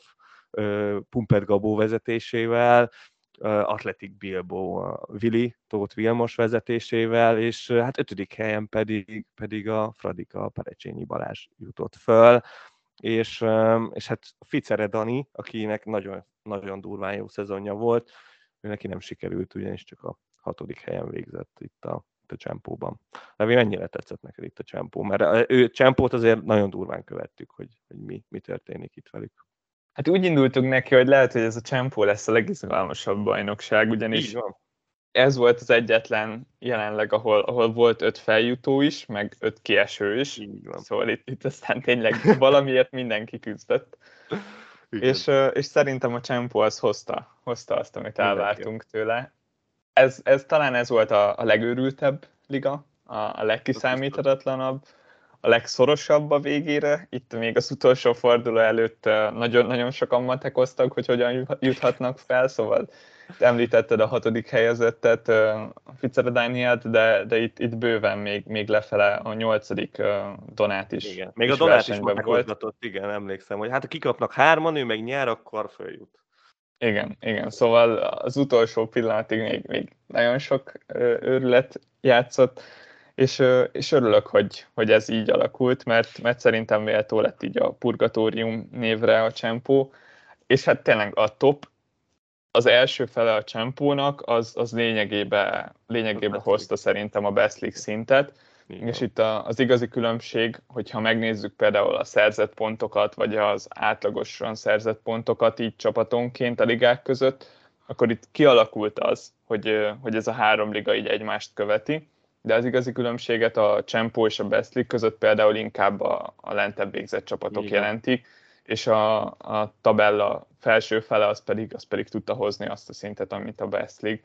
uh, Pumpet Gabó vezetésével, uh, Atletic Bilbo, Vili, Tóth Vilmos vezetésével, és hát ötödik helyen pedig, pedig a Fradika, Perecsényi Balázs jutott föl, és, és hát Ficere Dani, akinek nagyon, nagyon durván jó szezonja volt, ő neki nem sikerült, ugyanis csak a hatodik helyen végzett itt a, itt a csempóban. Levi, mennyire tetszett neked itt a csempó? Mert ő csempót azért nagyon durván követtük, hogy, hogy mi, mi történik itt velük. Hát úgy indultunk neki, hogy lehet, hogy ez a csempó lesz a legizgalmasabb bajnokság, ugyanis ez volt az egyetlen jelenleg, ahol, ahol volt öt feljutó is, meg öt kieső is. Így van. Szóval itt, itt aztán tényleg valamiért mindenki küzdött. *laughs* És, és szerintem a Csempo az hozta, hozta azt, amit elvártunk tőle. Ez, ez talán ez volt a, a legőrültebb liga, a, a legkiszámíthatatlanabb, a legszorosabb a végére. Itt még az utolsó forduló előtt nagyon-nagyon sokan matekoztak, hogy hogyan juthatnak fel, szóval említetted a hatodik helyezettet, a Danielt, de, de itt, itt bőven még, még lefele a nyolcadik Donát is. Igen. Még a Donát is volt. igen, emlékszem, hogy hát ha kikapnak hárman, ő meg nyer, akkor följut. Igen, igen, szóval az utolsó pillanatig még, még nagyon sok őrület játszott, és, és örülök, hogy, hogy ez így alakult, mert, mert szerintem méltó lett így a Purgatórium névre a csempó, és hát tényleg a top az első fele a csempónak, az, az lényegében, lényegében hozta szerintem a Best League szintet, Igen. és itt a, az igazi különbség, hogyha megnézzük például a szerzett pontokat, vagy az átlagosan szerzett pontokat így csapatonként a ligák között, akkor itt kialakult az, hogy, hogy ez a három liga így egymást követi, de az igazi különbséget a Csempó és a Best League között például inkább a, a lentebb végzett csapatok Igen. jelentik, és a, a tabella felső fele az pedig, az pedig tudta hozni azt a szintet, amit a Best League.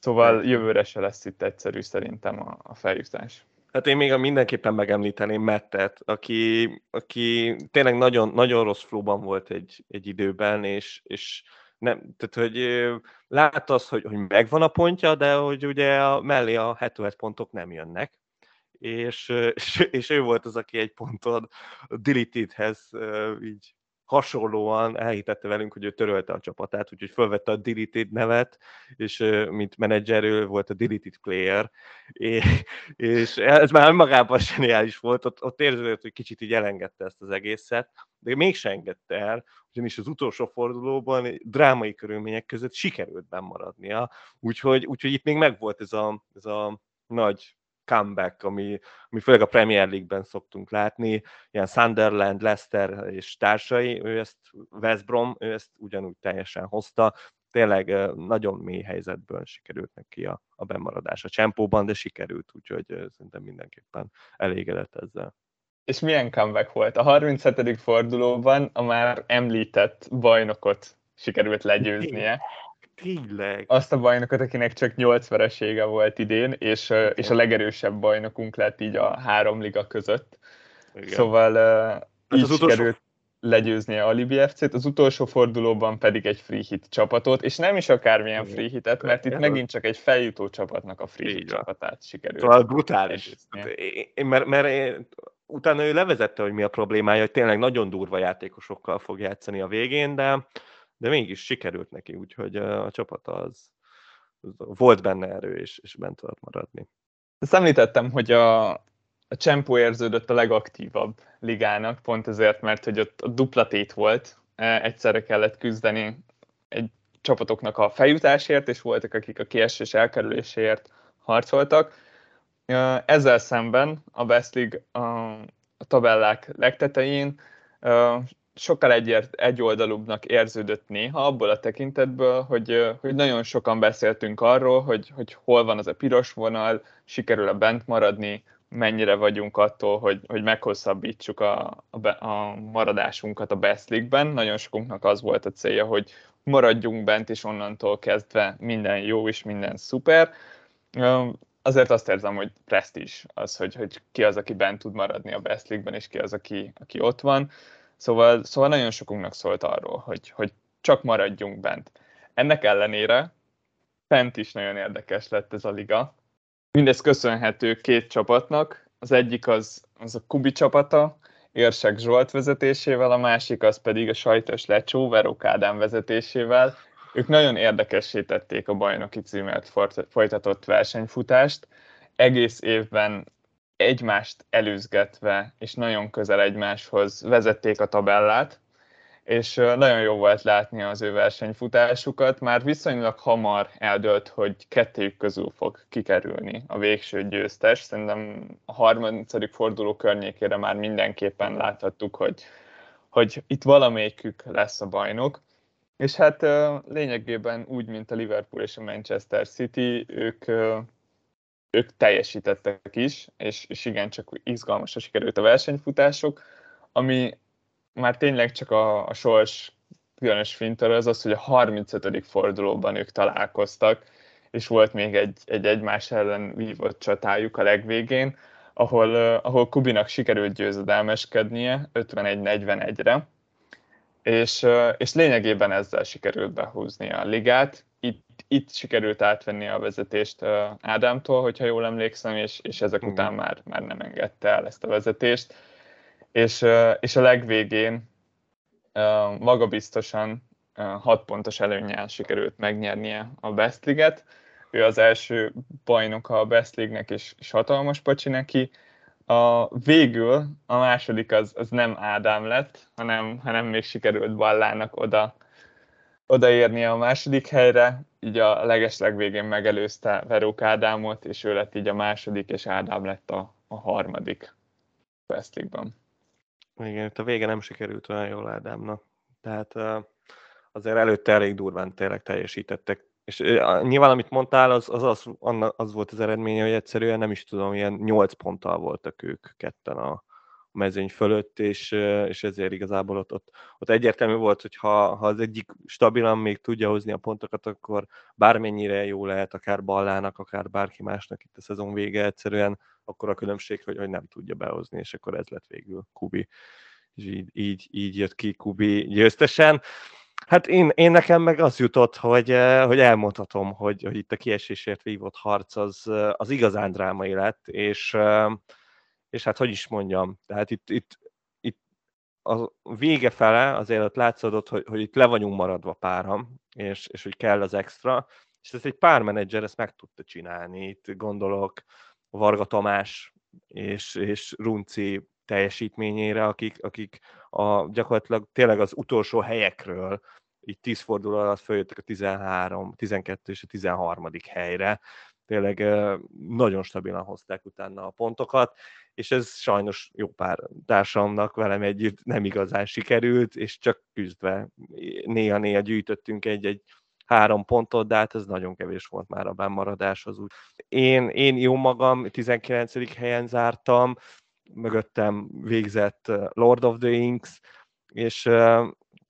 Szóval jövőre se lesz itt egyszerű szerintem a, a feljutás. Hát én még mindenképpen megemlíteném Mettet, aki, aki tényleg nagyon, nagyon rossz flóban volt egy, egy időben, és, és nem, tehát, hogy látta azt, hogy, hogy megvan a pontja, de hogy ugye a, mellé a 75 pontok nem jönnek, és, *laughs* és, és ő volt az, aki egy ponton a Deleted-hez így hasonlóan elhitette velünk, hogy ő törölte a csapatát, úgyhogy felvette a Deleted nevet, és mint menedzser ő volt a Deleted player, *laughs* és ez már önmagában *laughs* zseniális volt, ott, ott érződött, hogy kicsit így elengedte ezt az egészet, de mégsem engedte el, ugyanis az utolsó fordulóban drámai körülmények között sikerült bemaradnia, úgyhogy, úgyhogy itt még megvolt ez a, ez a nagy comeback, ami, ami főleg a Premier League-ben szoktunk látni, ilyen Sunderland, Leicester és társai, ő ezt West Brom, ő ezt ugyanúgy teljesen hozta, tényleg nagyon mély helyzetből sikerült neki a, a bemaradás a csempóban, de sikerült, úgyhogy szerintem mindenképpen elégedett ezzel. És milyen comeback volt? A 37. fordulóban a már említett bajnokot sikerült legyőznie. Tényleg. Azt a bajnokot, akinek csak 8 veresége volt idén, és, és a legerősebb bajnokunk lett így a három liga között. Igen. Szóval hát így az utolsó... sikerült legyőzni a Alibi FC-t, az utolsó fordulóban pedig egy free hit csapatot, és nem is akármilyen free hitet, mert itt megint csak egy feljutó csapatnak a free hit csapatát sikerült. Szóval brutális. Én, mert, mert én, utána ő levezette, hogy mi a problémája, hogy tényleg nagyon durva játékosokkal fog játszani a végén, de de mégis sikerült neki, úgyhogy a csapata az, az volt benne erő, és, és bent tudott maradni. Ezt említettem, hogy a, a Csempó érződött a legaktívabb ligának, pont ezért, mert hogy ott a duplatét volt, e, egyszerre kellett küzdeni egy csapatoknak a feljutásért, és voltak, akik a kiesés elkerüléséért harcoltak. Ezzel szemben a Best League a tabellák legtetején sokkal egyért, egyoldalúbbnak érződött néha abból a tekintetből, hogy, hogy nagyon sokan beszéltünk arról, hogy, hogy hol van az a piros vonal, sikerül-e bent maradni, mennyire vagyunk attól, hogy, hogy meghosszabbítsuk a, a, a maradásunkat a Best League-ben. Nagyon sokunknak az volt a célja, hogy maradjunk bent, és onnantól kezdve minden jó és minden szuper. Azért azt érzem, hogy presztis az, hogy, hogy ki az, aki bent tud maradni a Best League-ben, és ki az, aki, aki ott van. Szóval, szóval nagyon sokunknak szólt arról, hogy, hogy csak maradjunk bent. Ennek ellenére fent is nagyon érdekes lett ez a liga. Mindez köszönhető két csapatnak. Az egyik az, az a Kubi csapata, Érsek Zsolt vezetésével, a másik az pedig a sajtos Lecsó, Verok Ádám vezetésével. Ők nagyon érdekessé tették a bajnoki címert folytatott versenyfutást. Egész évben egymást előzgetve és nagyon közel egymáshoz vezették a tabellát, és nagyon jó volt látni az ő versenyfutásukat. Már viszonylag hamar eldölt, hogy kettőjük közül fog kikerülni a végső győztes. Szerintem a harmadik forduló környékére már mindenképpen láthattuk, hogy, hogy itt valamelyikük lesz a bajnok. És hát lényegében úgy, mint a Liverpool és a Manchester City, ők ők teljesítettek is, és, és igen, csak izgalmasra sikerült a versenyfutások, ami már tényleg csak a, a sors különös fintor az az, hogy a 35. fordulóban ők találkoztak, és volt még egy, egy egymás ellen vívott csatájuk a legvégén, ahol, ahol Kubinak sikerült győzedelmeskednie 51-41-re, és, és lényegében ezzel sikerült behúzni a ligát, itt, itt sikerült átvenni a vezetést Ádámtól, hogyha jól emlékszem, és, és ezek mm. után már, már nem engedte el ezt a vezetést. És, és a legvégén magabiztosan 6 pontos előnyel sikerült megnyernie a Best League-et. Ő az első bajnoka a Best League-nek, és, és hatalmas pacsi neki. A, végül a második az, az nem Ádám lett, hanem, hanem még sikerült Ballának oda odaérni a második helyre, így a legesleg végén megelőzte Verók Ádámot, és ő lett így a második, és Ádám lett a, a harmadik West Igen, itt a vége nem sikerült olyan jól Ádámnak. Tehát azért előtte elég durván tényleg teljesítettek. És nyilván, amit mondtál, az, az, az, az volt az eredménye, hogy egyszerűen nem is tudom, ilyen 8 ponttal voltak ők ketten a, mezőny fölött, és, és ezért igazából ott, ott, ott egyértelmű volt, hogy ha, ha az egyik stabilan még tudja hozni a pontokat, akkor bármennyire jó lehet, akár Ballának, akár bárki másnak itt a szezon vége egyszerűen, akkor a különbség, hogy, hogy nem tudja behozni, és akkor ez lett végül Kubi. És így, így, így jött ki Kubi győztesen. Hát én, én nekem meg az jutott, hogy, hogy elmondhatom, hogy, hogy itt a kiesésért vívott harc az, az igazán drámai lett, és és hát hogy is mondjam, tehát itt, itt, itt a vége fele azért ott látszódott, hogy, hogy itt le vagyunk maradva páram, és, és hogy kell az extra, és ezt egy pár menedzser ezt meg tudta csinálni. Itt gondolok Varga Tamás és, és Runci teljesítményére, akik, akik a, gyakorlatilag tényleg az utolsó helyekről így 10 forduló alatt följöttek a 13, 12 és a 13. helyre. Tényleg nagyon stabilan hozták utána a pontokat, és ez sajnos jó pár társamnak velem együtt nem igazán sikerült, és csak küzdve néha-néha gyűjtöttünk egy-egy három pontot, de hát ez nagyon kevés volt már a bennmaradáshoz. Én, én jó magam 19. helyen zártam, mögöttem végzett Lord of the Inks, és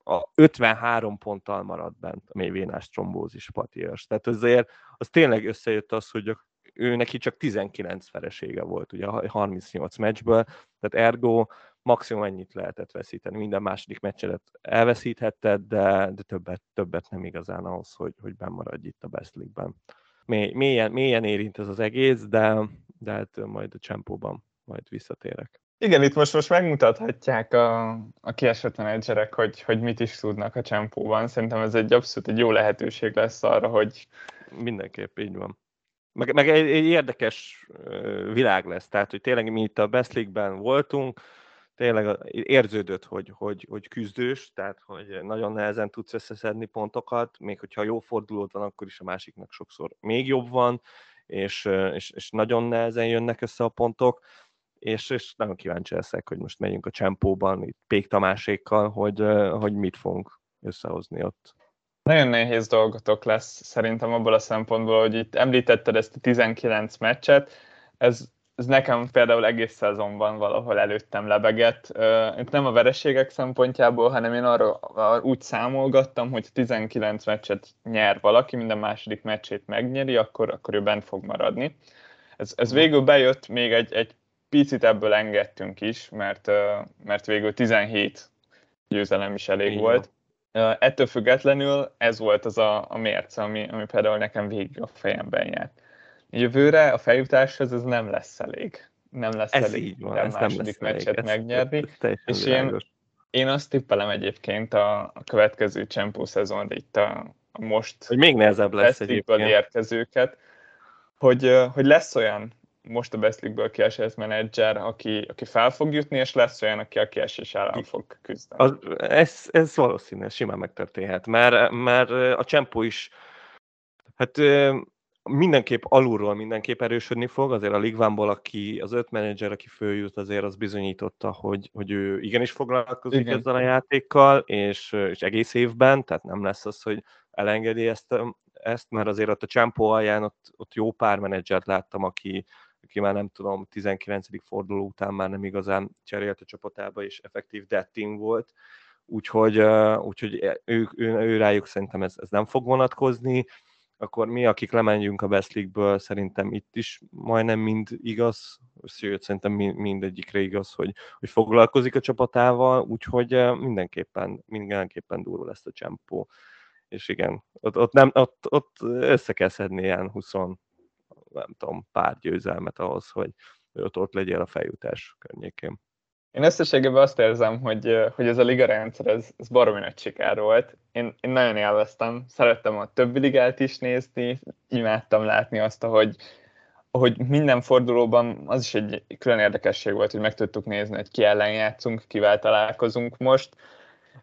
a 53 ponttal maradt bent a mélyvénás trombózis patias. Tehát azért az tényleg összejött az, hogy ő neki csak 19 felesége volt ugye 38 meccsből, tehát ergo maximum ennyit lehetett veszíteni. Minden második meccset elveszíthetted, de, de többet, többet nem igazán ahhoz, hogy, hogy bemaradj itt a Best League-ben. Mély, mélyen, mélyen érint ez az egész, de, de hát majd a csempóban majd visszatérek. Igen, itt most, most megmutathatják a, a kiesett menedzserek, hogy, hogy mit is tudnak a csempóban. Szerintem ez egy abszolút egy jó lehetőség lesz arra, hogy... Mindenképp így van. Meg, meg egy, egy érdekes világ lesz, tehát hogy tényleg mi itt a Best League-ben voltunk, tényleg érződött, hogy, hogy, hogy küzdős, tehát hogy nagyon nehezen tudsz összeszedni pontokat, még hogyha jó fordulód van, akkor is a másiknak sokszor még jobb van, és, és, és nagyon nehezen jönnek össze a pontok, és, és nagyon kíváncsi leszek, hogy most megyünk a csempóban, itt Pék Tamásékkal, hogy, hogy mit fogunk összehozni ott. Nagyon nehéz dolgotok lesz szerintem abból a szempontból, hogy itt említetted ezt a 19 meccset, ez ez nekem például egész szezonban valahol előttem lebegett. Itt nem a vereségek szempontjából, hanem én arra úgy számolgattam, hogy 19 meccset nyer valaki, minden második meccsét megnyeri, akkor, akkor ő bent fog maradni. Ez, ez végül bejött, még egy, egy picit ebből engedtünk is, mert, mert végül 17 győzelem is elég Igen. volt. Ettől függetlenül ez volt az a, a mérce, ami, ami például nekem végig a fejemben járt jövőre a feljutáshoz ez nem lesz elég. Nem lesz ez elég így van, ez második nem lesz meccset elég. megnyerni. Ez, ez és én, én azt tippelem egyébként a, a következő csempó szezonra itt a, a most hogy még nehezebb lesz egyébként. érkezőket, hogy, hogy lesz olyan most a Best League-ből kiesés menedzser, aki, aki fel fog jutni, és lesz olyan, aki a kiesés ellen fog küzdeni. Az, ez, ez valószínű, simán megtörténhet, mert, mert a csempó is hát mindenképp alulról mindenképp erősödni fog, azért a Ligvánból, aki az öt menedzser, aki följut, azért az bizonyította, hogy, hogy ő igenis foglalkozik Igen. ezzel a játékkal, és, és egész évben, tehát nem lesz az, hogy elengedi ezt, ezt mert azért ott a Csámpó alján ott, ott jó pár menedzsert láttam, aki, aki már nem tudom, 19. forduló után már nem igazán cserélt a csapatába, és effektív dead team volt, úgyhogy, úgyhogy ő, ő, ő rájuk szerintem ez, ez nem fog vonatkozni, akkor mi, akik lemenjünk a Best League-ből, szerintem itt is majdnem mind igaz, sőt, szerintem mindegyikre igaz, hogy, hogy foglalkozik a csapatával, úgyhogy mindenképpen, mindenképpen durva lesz a csempó. És igen, ott, ott, nem, ott, ott össze kell szedni ilyen 20, nem tudom, pár győzelmet ahhoz, hogy ott, ott legyél a feljutás környékén. Én összességében azt érzem, hogy, hogy ez a liga rendszer, ez, ez baromi nagy siker volt. Én, én nagyon élveztem, szerettem a többi ligát is nézni, imádtam látni azt, hogy, hogy minden fordulóban az is egy külön érdekesség volt, hogy meg tudtuk nézni, hogy ki ellen játszunk, kivel találkozunk most.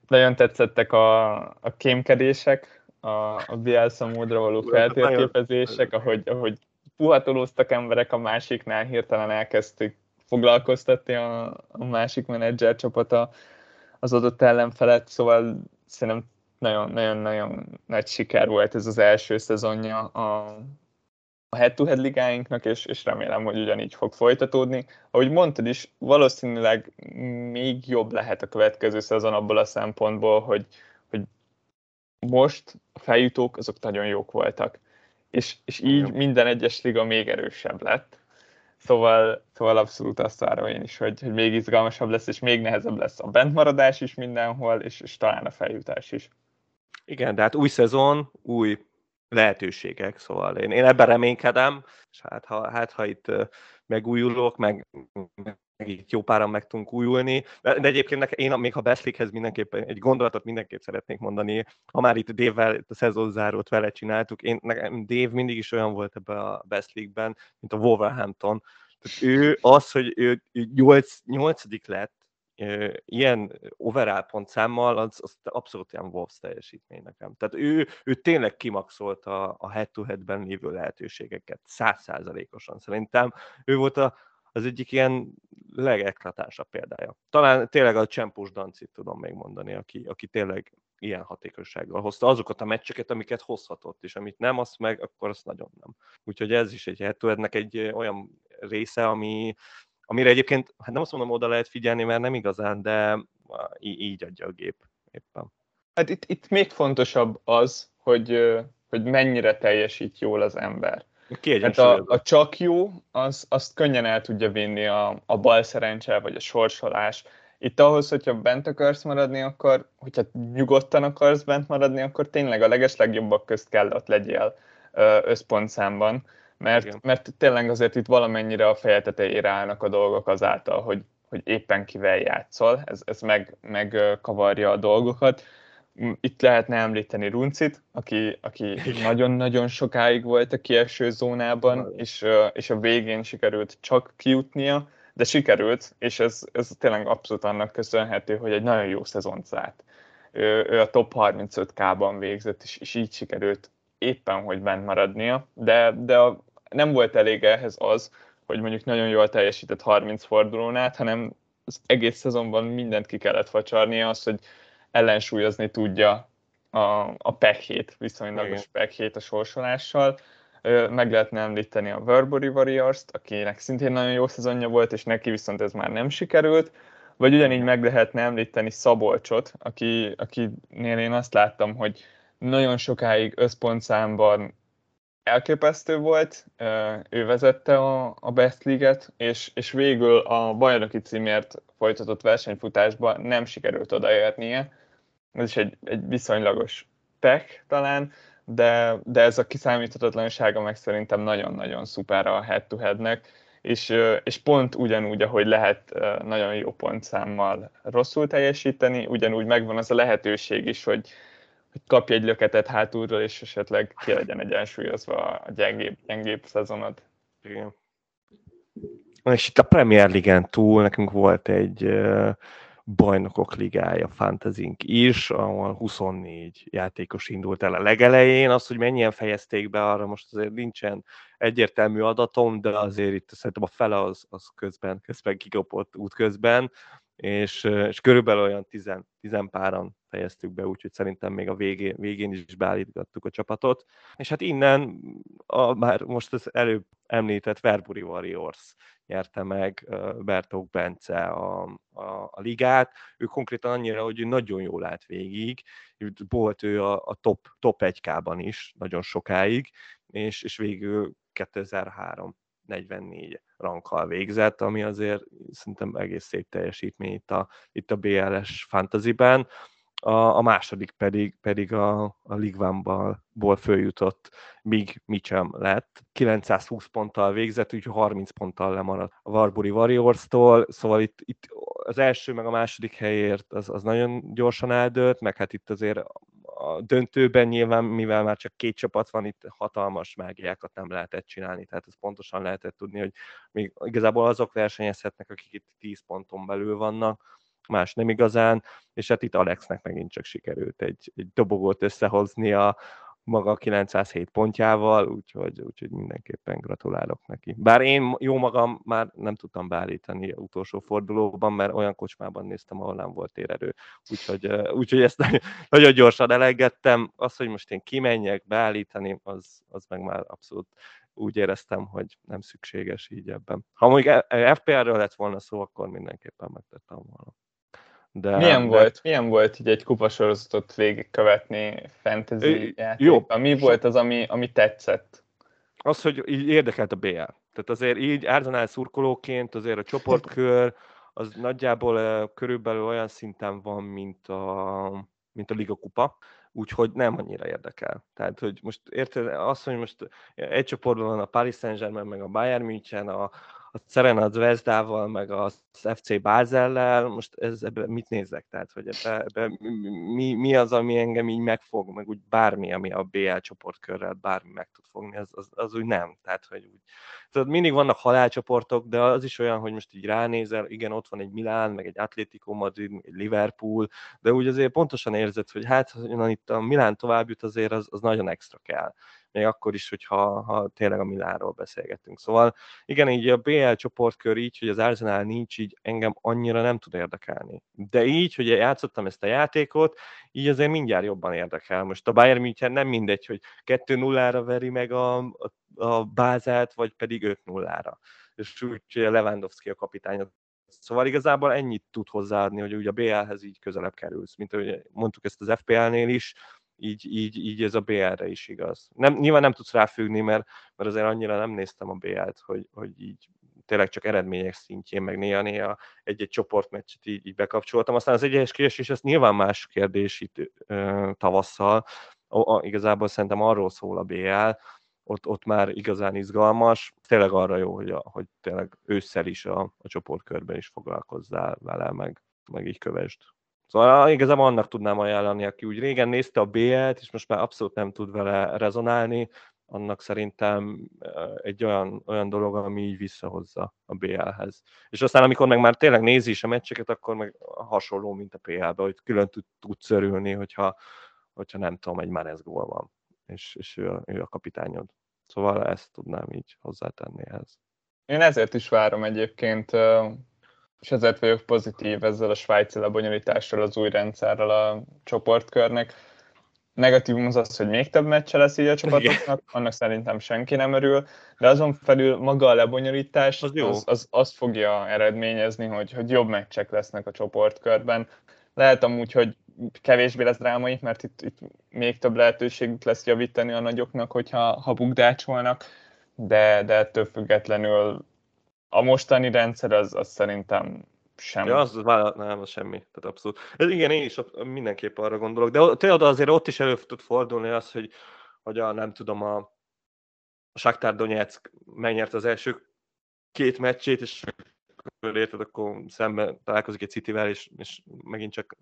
Nagyon tetszettek a, a kémkedések, a, a Bielsa módra való feltérképezések, ahogy, ahogy puhatolóztak emberek a másiknál, hirtelen elkezdtük foglalkoztatni a, a másik menedzser csapata az adott ellenfelet, szóval szerintem nagyon-nagyon nagy siker volt ez az első szezonja a, a head-to-head ligáinknak, és, és remélem, hogy ugyanígy fog folytatódni. Ahogy mondtad is, valószínűleg még jobb lehet a következő szezon abból a szempontból, hogy, hogy most a feljutók azok nagyon jók voltak. És, és így minden egyes liga még erősebb lett. Szóval, szóval abszolút azt várom én is, hogy, hogy még izgalmasabb lesz, és még nehezebb lesz a bentmaradás is mindenhol, és, és talán a feljutás is. Igen, de hát új szezon, új lehetőségek, szóval én, én ebben reménykedem, és hát ha, hát, ha itt megújulok, meg, meg itt jó páran meg tudunk újulni. De, egyébként nekem, én még ha Beszlikhez mindenképpen egy gondolatot mindenképp szeretnék mondani, ha már itt Dévvel itt a szezonzárót vele csináltuk, én, nekem Dév mindig is olyan volt ebben a Beszlikben, mint a Wolverhampton. Tehát ő az, hogy ő 8, 8 lett, ilyen overall pontszámmal, az, az abszolút ilyen Wolves teljesítmény nekem. Tehát ő, ő tényleg kimaxolta a head-to-headben lévő lehetőségeket, százszázalékosan szerintem. Ő volt a, az egyik ilyen legeklatánsabb példája. Talán tényleg a Csempus Dancit tudom még mondani, aki, aki tényleg ilyen hatékonysággal hozta azokat a meccseket, amiket hozhatott, és amit nem, azt meg, akkor azt nagyon nem. Úgyhogy ez is egy head egy olyan része, ami, amire egyébként, hát nem azt mondom, oda lehet figyelni, mert nem igazán, de így adja a gép éppen. Hát itt, itt még fontosabb az, hogy, hogy mennyire teljesít jól az ember. Hát a, a csak jó, az, azt könnyen el tudja vinni a, a bal szerencse, vagy a sorsolás. Itt ahhoz, hogyha bent akarsz maradni, akkor, hogyha nyugodtan akarsz bent maradni, akkor tényleg a legeslegjobbak közt kell ott legyél összpontszámban, mert, mert tényleg azért itt valamennyire a feje tetejére állnak a dolgok azáltal, hogy, hogy éppen kivel játszol, ez, ez meg, megkavarja a dolgokat. Itt lehetne említeni Runcit, aki, aki nagyon-nagyon sokáig volt a kieső zónában, és, és a végén sikerült csak kijutnia, de sikerült, és ez, ez tényleg abszolút annak köszönhető, hogy egy nagyon jó szezont zárt. Ő, ő a top 35K-ban végzett, és, és így sikerült éppen, hogy bent maradnia, de, de a, nem volt elég ehhez az, hogy mondjuk nagyon jól teljesített 30 fordulón át, hanem az egész szezonban mindent ki kellett facsarnia, az, hogy ellensúlyozni tudja a, a pekhét, viszonylagos pekhét a sorsolással. Meg lehetne említeni a Verbury Warriors-t, akinek szintén nagyon jó szezonja volt, és neki viszont ez már nem sikerült. Vagy ugyanígy meg lehetne említeni Szabolcsot, aki, akinél én azt láttam, hogy nagyon sokáig összpontszámban elképesztő volt, ő vezette a, a Best League-et, és, és végül a bajnoki címért folytatott versenyfutásban nem sikerült odaérnie. Ez is egy, egy viszonylagos tech talán, de, de ez a kiszámíthatatlansága meg szerintem nagyon-nagyon szuper a head-to-headnek, és, és pont ugyanúgy, ahogy lehet nagyon jó pontszámmal rosszul teljesíteni, ugyanúgy megvan az a lehetőség is, hogy, hogy kapj egy löketet hátulról, és esetleg ki legyen egyensúlyozva a gyengébb, gyengébb szezonod. Igen. És itt a Premier League-en túl nekünk volt egy bajnokok ligája fantazink is, ahol 24 játékos indult el a legelején. Az, hogy mennyien fejezték be, arra most azért nincsen egyértelmű adatom, de azért itt szerintem a fele az, az közben, közben kikapott út közben, és, és körülbelül olyan tizen, tizen páran fejeztük be, úgyhogy szerintem még a végén, végén is beállítgattuk a csapatot. És hát innen a, már most az előbb említett Verbury Warriors nyerte meg Bertók Bence a, a, a ligát. Ő konkrétan annyira, hogy ő nagyon jól állt végig, volt ő a, a top, top 1K-ban is nagyon sokáig, és, és végül 2003 44 rankkal végzett, ami azért szerintem egész szép teljesítmény itt a, itt a BLS fantasyben a, a második pedig, pedig a, a Ligvánból följutott Mig Mitcham lett. 920 ponttal végzett, úgyhogy 30 ponttal lemaradt a Warbury Warriors-tól, szóval itt, itt az első meg a második helyért az, az nagyon gyorsan eldőlt, meg hát itt azért a döntőben nyilván, mivel már csak két csapat van, itt hatalmas mágiákat nem lehetett csinálni, tehát ez pontosan lehetett tudni, hogy még igazából azok versenyezhetnek, akik itt 10 ponton belül vannak, más nem igazán, és hát itt Alexnek megint csak sikerült egy, egy dobogót összehozni a maga 907 pontjával, úgyhogy, úgyhogy mindenképpen gratulálok neki. Bár én jó magam már nem tudtam beállítani utolsó fordulóban, mert olyan kocsmában néztem, ahol nem volt térerő. Úgyhogy, úgyhogy ezt nagyon gyorsan elengedtem. Az, hogy most én kimenjek beállítani, az, az meg már abszolút úgy éreztem, hogy nem szükséges így ebben. Ha mondjuk FPR-ről lett volna szó, akkor mindenképpen megtettem volna. De, milyen, de... volt, milyen volt így egy kupasorozatot végigkövetni fantasy játékban? Mi volt az, ami, ami tetszett? Az, hogy így érdekelt a BL. Tehát azért így Arsenal szurkolóként azért a csoportkör az nagyjából körülbelül olyan szinten van, mint a, mint a Liga Kupa, úgyhogy nem annyira érdekel. Tehát, hogy most érted, azt, hogy most egy csoportban van a Paris Saint-Germain, meg a Bayern München, a, a Serena Zvezdával, meg a FC Bázellel, most ez, ebbe mit nézek? Tehát, hogy ebbe, ebbe mi, mi, az, ami engem így megfog, meg úgy bármi, ami a BL csoportkörrel bármi meg tud fogni, az, az, az úgy nem. Tehát, hogy úgy, tehát mindig vannak halálcsoportok, de az is olyan, hogy most így ránézel, igen, ott van egy Milán, meg egy Atlético Madrid, meg egy Liverpool, de úgy azért pontosan érzed, hogy hát, hogy itt a Milán tovább jut, azért az, az nagyon extra kell még akkor is, hogyha ha tényleg a Milánról beszélgetünk. Szóval igen, így a BL csoportkör így, hogy az Arsenal nincs, így engem annyira nem tud érdekelni. De így, hogy játszottam ezt a játékot, így azért mindjárt jobban érdekel. Most a Bayern München nem mindegy, hogy 2-0-ra veri meg a, a, a bázát, vagy pedig 5-0-ra. És úgy, Lewandowski a kapitány Szóval igazából ennyit tud hozzáadni, hogy ugye a BL-hez így közelebb kerülsz, mint ahogy mondtuk ezt az FPL-nél is, így, így, így ez a BL-re is igaz. Nem, nyilván nem tudsz ráfüggni, mert, mert azért annyira nem néztem a BL-t, hogy, hogy így tényleg csak eredmények szintjén, meg néha-néha egy-egy csoportmeccset így, így bekapcsoltam. Aztán az egyes kiesés, ez nyilván más kérdés itt ö, tavasszal. O, a, igazából szerintem arról szól a BL, ott, ott már igazán izgalmas. Tényleg arra jó, hogy, a, hogy tényleg ősszel is a, a csoportkörben is foglalkozzál vele, meg, meg így kövesd. Szóval igazából annak tudnám ajánlani, aki úgy régen nézte a BL-t, és most már abszolút nem tud vele rezonálni, annak szerintem egy olyan, olyan dolog, ami így visszahozza a BL-hez. És aztán, amikor meg már tényleg nézi is a meccseket, akkor meg hasonló, mint a PL-be, hogy külön tud, tudsz örülni, hogyha, hogyha nem tudom, egy Mares gól van, és, és ő, ő a kapitányod. Szóval ezt tudnám így hozzátenni ehhez. Én ezért is várom egyébként, és ezért vagyok pozitív ezzel a svájci lebonyolítással, az új rendszerrel a csoportkörnek. Negatívum az az, hogy még több meccse lesz így a csapatoknak, annak szerintem senki nem örül, de azon felül maga a lebonyolítás az, jó. az, az azt fogja eredményezni, hogy, hogy jobb meccsek lesznek a csoportkörben. Lehet amúgy, hogy kevésbé lesz drámai, mert itt, itt még több lehetőségük lesz javítani a nagyoknak, hogyha ha bukdácsolnak, de, de ettől függetlenül a mostani rendszer az, az szerintem semmi. Ja, az, az nem, az semmi. Tehát abszolút. Ez igen, én is mindenképp arra gondolok. De tényleg azért ott is elő tud fordulni az, hogy, hogy a, nem tudom, a, a Shakhtar Donetsk megnyert az első két meccsét, és érted, akkor szemben találkozik egy Cityvel, és, és megint csak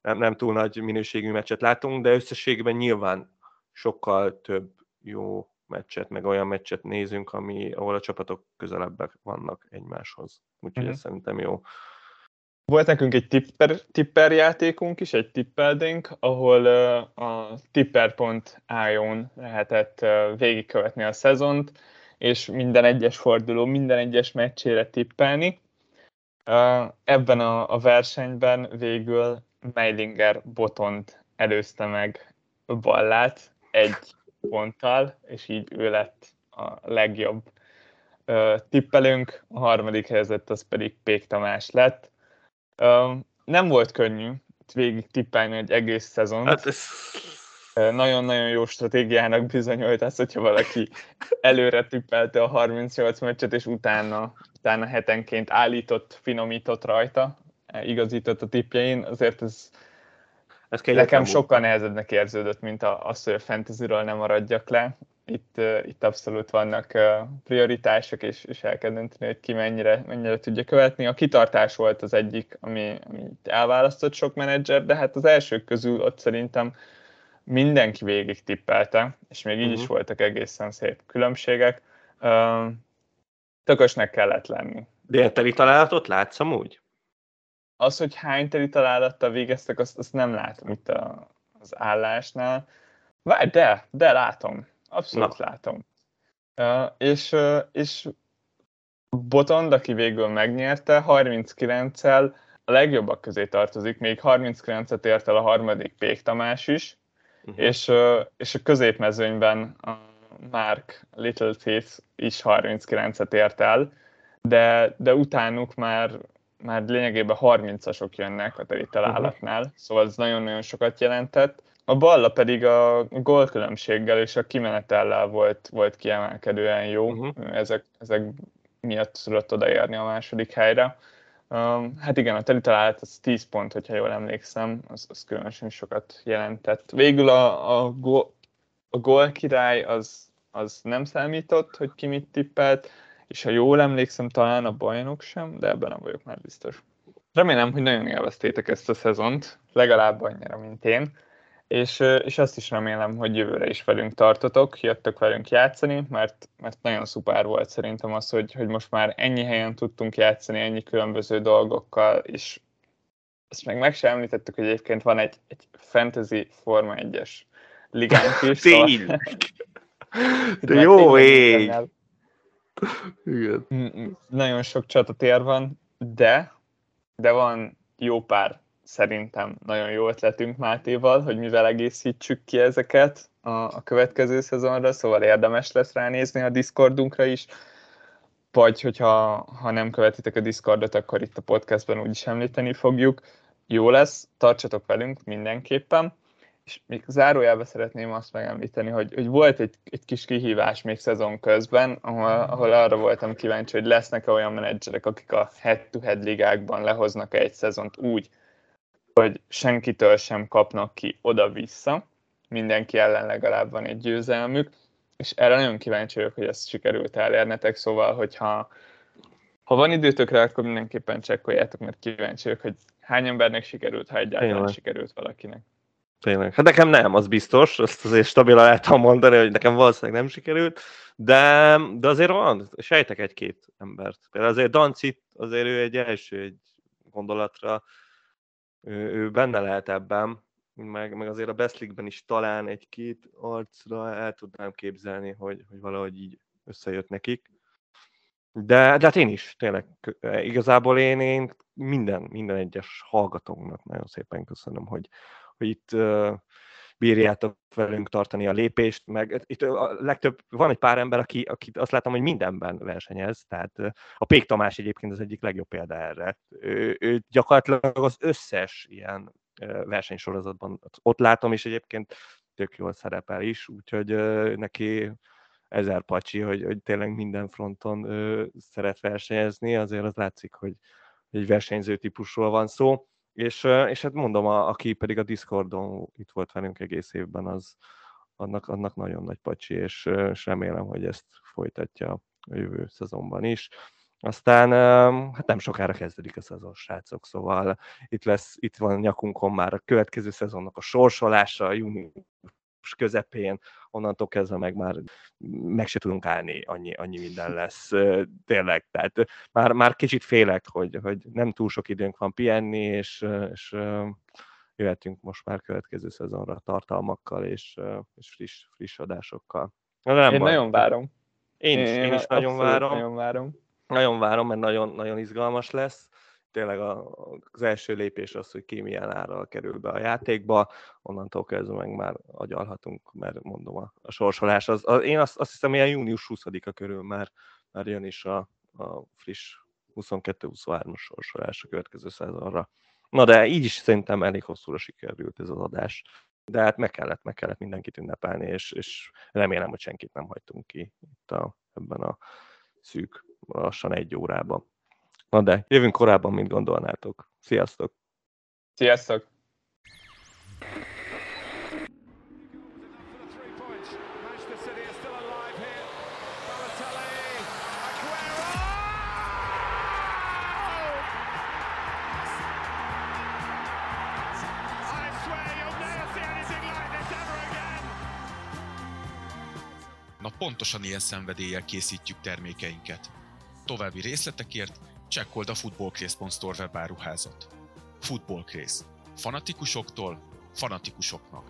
nem, nem túl nagy minőségű meccset látunk, de összességben nyilván sokkal több jó meccset, meg olyan meccset nézünk, ami, ahol a csapatok közelebbek vannak egymáshoz. Úgyhogy mm-hmm. ez szerintem jó. Volt nekünk egy tipper, tipper játékunk is, egy tippeldénk, ahol uh, a tipper.io-n lehetett uh, végigkövetni a szezont, és minden egyes forduló, minden egyes meccsére tippelni. Uh, ebben a, a versenyben végül Meilinger Botont előzte meg Ballát egy ponttal, és így ő lett a legjobb tippelünk, a harmadik helyzet az pedig Pék Tamás lett. Nem volt könnyű végig tippelni egy egész szezont. Hát ez... Nagyon-nagyon jó stratégiának bizonyult az, hogyha valaki előre tippelte a 38 meccset, és utána, utána hetenként állított, finomított rajta, igazított a tippjein, azért ez ez Nekem sokkal nehezebbnek érződött, mint az, hogy a fantasyről nem maradjak le. Itt, itt abszolút vannak prioritások, és, és el kell dönteni, hogy ki mennyire, mennyire tudja követni. A kitartás volt az egyik, ami, ami elválasztott sok menedzser, de hát az elsők közül ott szerintem mindenki végig tippelte, és még így uh-huh. is mhm. voltak egészen szép különbségek. Tökösnek kellett lenni. De teli találatot látsz amúgy? Az, hogy hány teli találattal végeztek, azt, azt nem látom itt a, az állásnál. Várj, de, de látom. Abszolút Na. látom. Uh, és, uh, és Botond, aki végül megnyerte, 39-el a legjobbak közé tartozik, még 39-et ért el a harmadik Pék Tamás is, uh-huh. és, uh, és a középmezőnyben a Mark Little Thief is 39-et ért el, de, de utánuk már már lényegében 30-asok jönnek a teli találatnál, uh-huh. szóval ez nagyon-nagyon sokat jelentett. A balla pedig a gólkülönbséggel és a kimenetellel volt, volt kiemelkedően jó, uh-huh. ezek, ezek miatt tudott odaérni a második helyre. Um, hát igen, a teli találat az 10 pont, hogyha jól emlékszem, az, az különösen sokat jelentett. Végül a, a, gól, a gól király az, az nem számított, hogy ki mit tippelt, és ha jól emlékszem, talán a bajnok sem, de ebben nem vagyok már biztos. Remélem, hogy nagyon élveztétek ezt a szezont, legalább annyira, mint én, és, és azt is remélem, hogy jövőre is velünk tartotok, jöttök velünk játszani, mert, mert nagyon szuper volt szerintem az, hogy, hogy most már ennyi helyen tudtunk játszani, ennyi különböző dolgokkal, és azt meg meg sem említettük, hogy egyébként van egy, egy fantasy Forma 1-es ligánk is. *laughs* Szóval... De jó ég! Igen. Nagyon sok csatatér van, de, de van jó pár szerintem nagyon jó ötletünk Mátéval, hogy mivel egészítsük ki ezeket a, a következő szezonra, szóval érdemes lesz ránézni a Discordunkra is, vagy hogyha ha nem követitek a Discordot, akkor itt a podcastban úgyis említeni fogjuk. Jó lesz, tartsatok velünk mindenképpen. És még zárójelbe szeretném azt megemlíteni, hogy, hogy volt egy, egy kis kihívás még szezon közben, ahol, ahol arra voltam kíváncsi, hogy lesznek-e olyan menedzserek, akik a head-to-head ligákban lehoznak egy szezont úgy, hogy senkitől sem kapnak ki oda-vissza, mindenki ellen legalább van egy győzelmük, és erre nagyon kíváncsi vagyok, hogy ezt sikerült elérnetek, szóval, hogyha ha van időtök rá, akkor mindenképpen csekkoljátok, mert kíváncsi vagyok, hogy hány embernek sikerült, ha egyáltalán sikerült valakinek. Tényleg. Hát nekem nem, az biztos, azt azért stabilan lehet mondani, hogy nekem valószínűleg nem sikerült, de, de azért van, sejtek egy-két embert. Például azért Dancit, azért ő egy első egy gondolatra, ő, ő benne lehet ebben, meg, meg azért a Best League-ben is talán egy-két arcra el tudnám képzelni, hogy, hogy valahogy így összejött nekik. De, de hát én is, tényleg, igazából én, én minden, minden egyes hallgatónknak nagyon szépen köszönöm, hogy itt bírjátok velünk tartani a lépést, meg itt a legtöbb, van egy pár ember, aki, aki azt látom, hogy mindenben versenyez, tehát a Pék Tamás egyébként az egyik legjobb példa erre. Ő, ő gyakorlatilag az összes ilyen versenysorozatban ott látom, és egyébként tök jól szerepel is, úgyhogy neki ezer pacsi, hogy, hogy tényleg minden fronton szeret versenyezni, azért az látszik, hogy egy versenyző típusról van szó. És, és hát mondom, a, aki pedig a Discordon itt volt velünk egész évben, az annak, annak nagyon nagy pacsi, és, és remélem, hogy ezt folytatja a jövő szezonban is. Aztán hát nem sokára kezdődik a szezon, srácok, szóval itt, lesz, itt van nyakunkon már a következő szezonnak a sorsolása, június közepén, onnantól kezdve meg már meg se tudunk állni, annyi, annyi minden lesz. Tényleg, tehát már, már kicsit félek, hogy, hogy nem túl sok időnk van pihenni, és, és jöhetünk most már következő szezonra tartalmakkal és, és friss, friss adásokkal. nem én baj. nagyon várom. Én is, én, én is nagyon várom. Nagyon várom. Nagyon várom, mert nagyon, nagyon izgalmas lesz tényleg az első lépés az, hogy ki milyen árral kerül be a játékba, onnantól kezdve meg már agyalhatunk, mert mondom, a, a sorsolás, az, az, én azt, azt hiszem, ilyen június 20-a körül már, már jön is a, a friss 22-23-as sorsolás a következő szezonra. Na de így is szerintem elég hosszúra sikerült ez az adás. De hát meg kellett, meg kellett mindenkit ünnepelni, és, és remélem, hogy senkit nem hagytunk ki itt a, ebben a szűk, lassan egy órában. Na de, jövünk korábban, mint gondolnátok. Sziasztok! Sziasztok! Na pontosan ilyen szenvedéllyel készítjük termékeinket. További részletekért csekkold a footballcraze.store webáruházat. Footballcraze. Fanatikusoktól fanatikusoknak.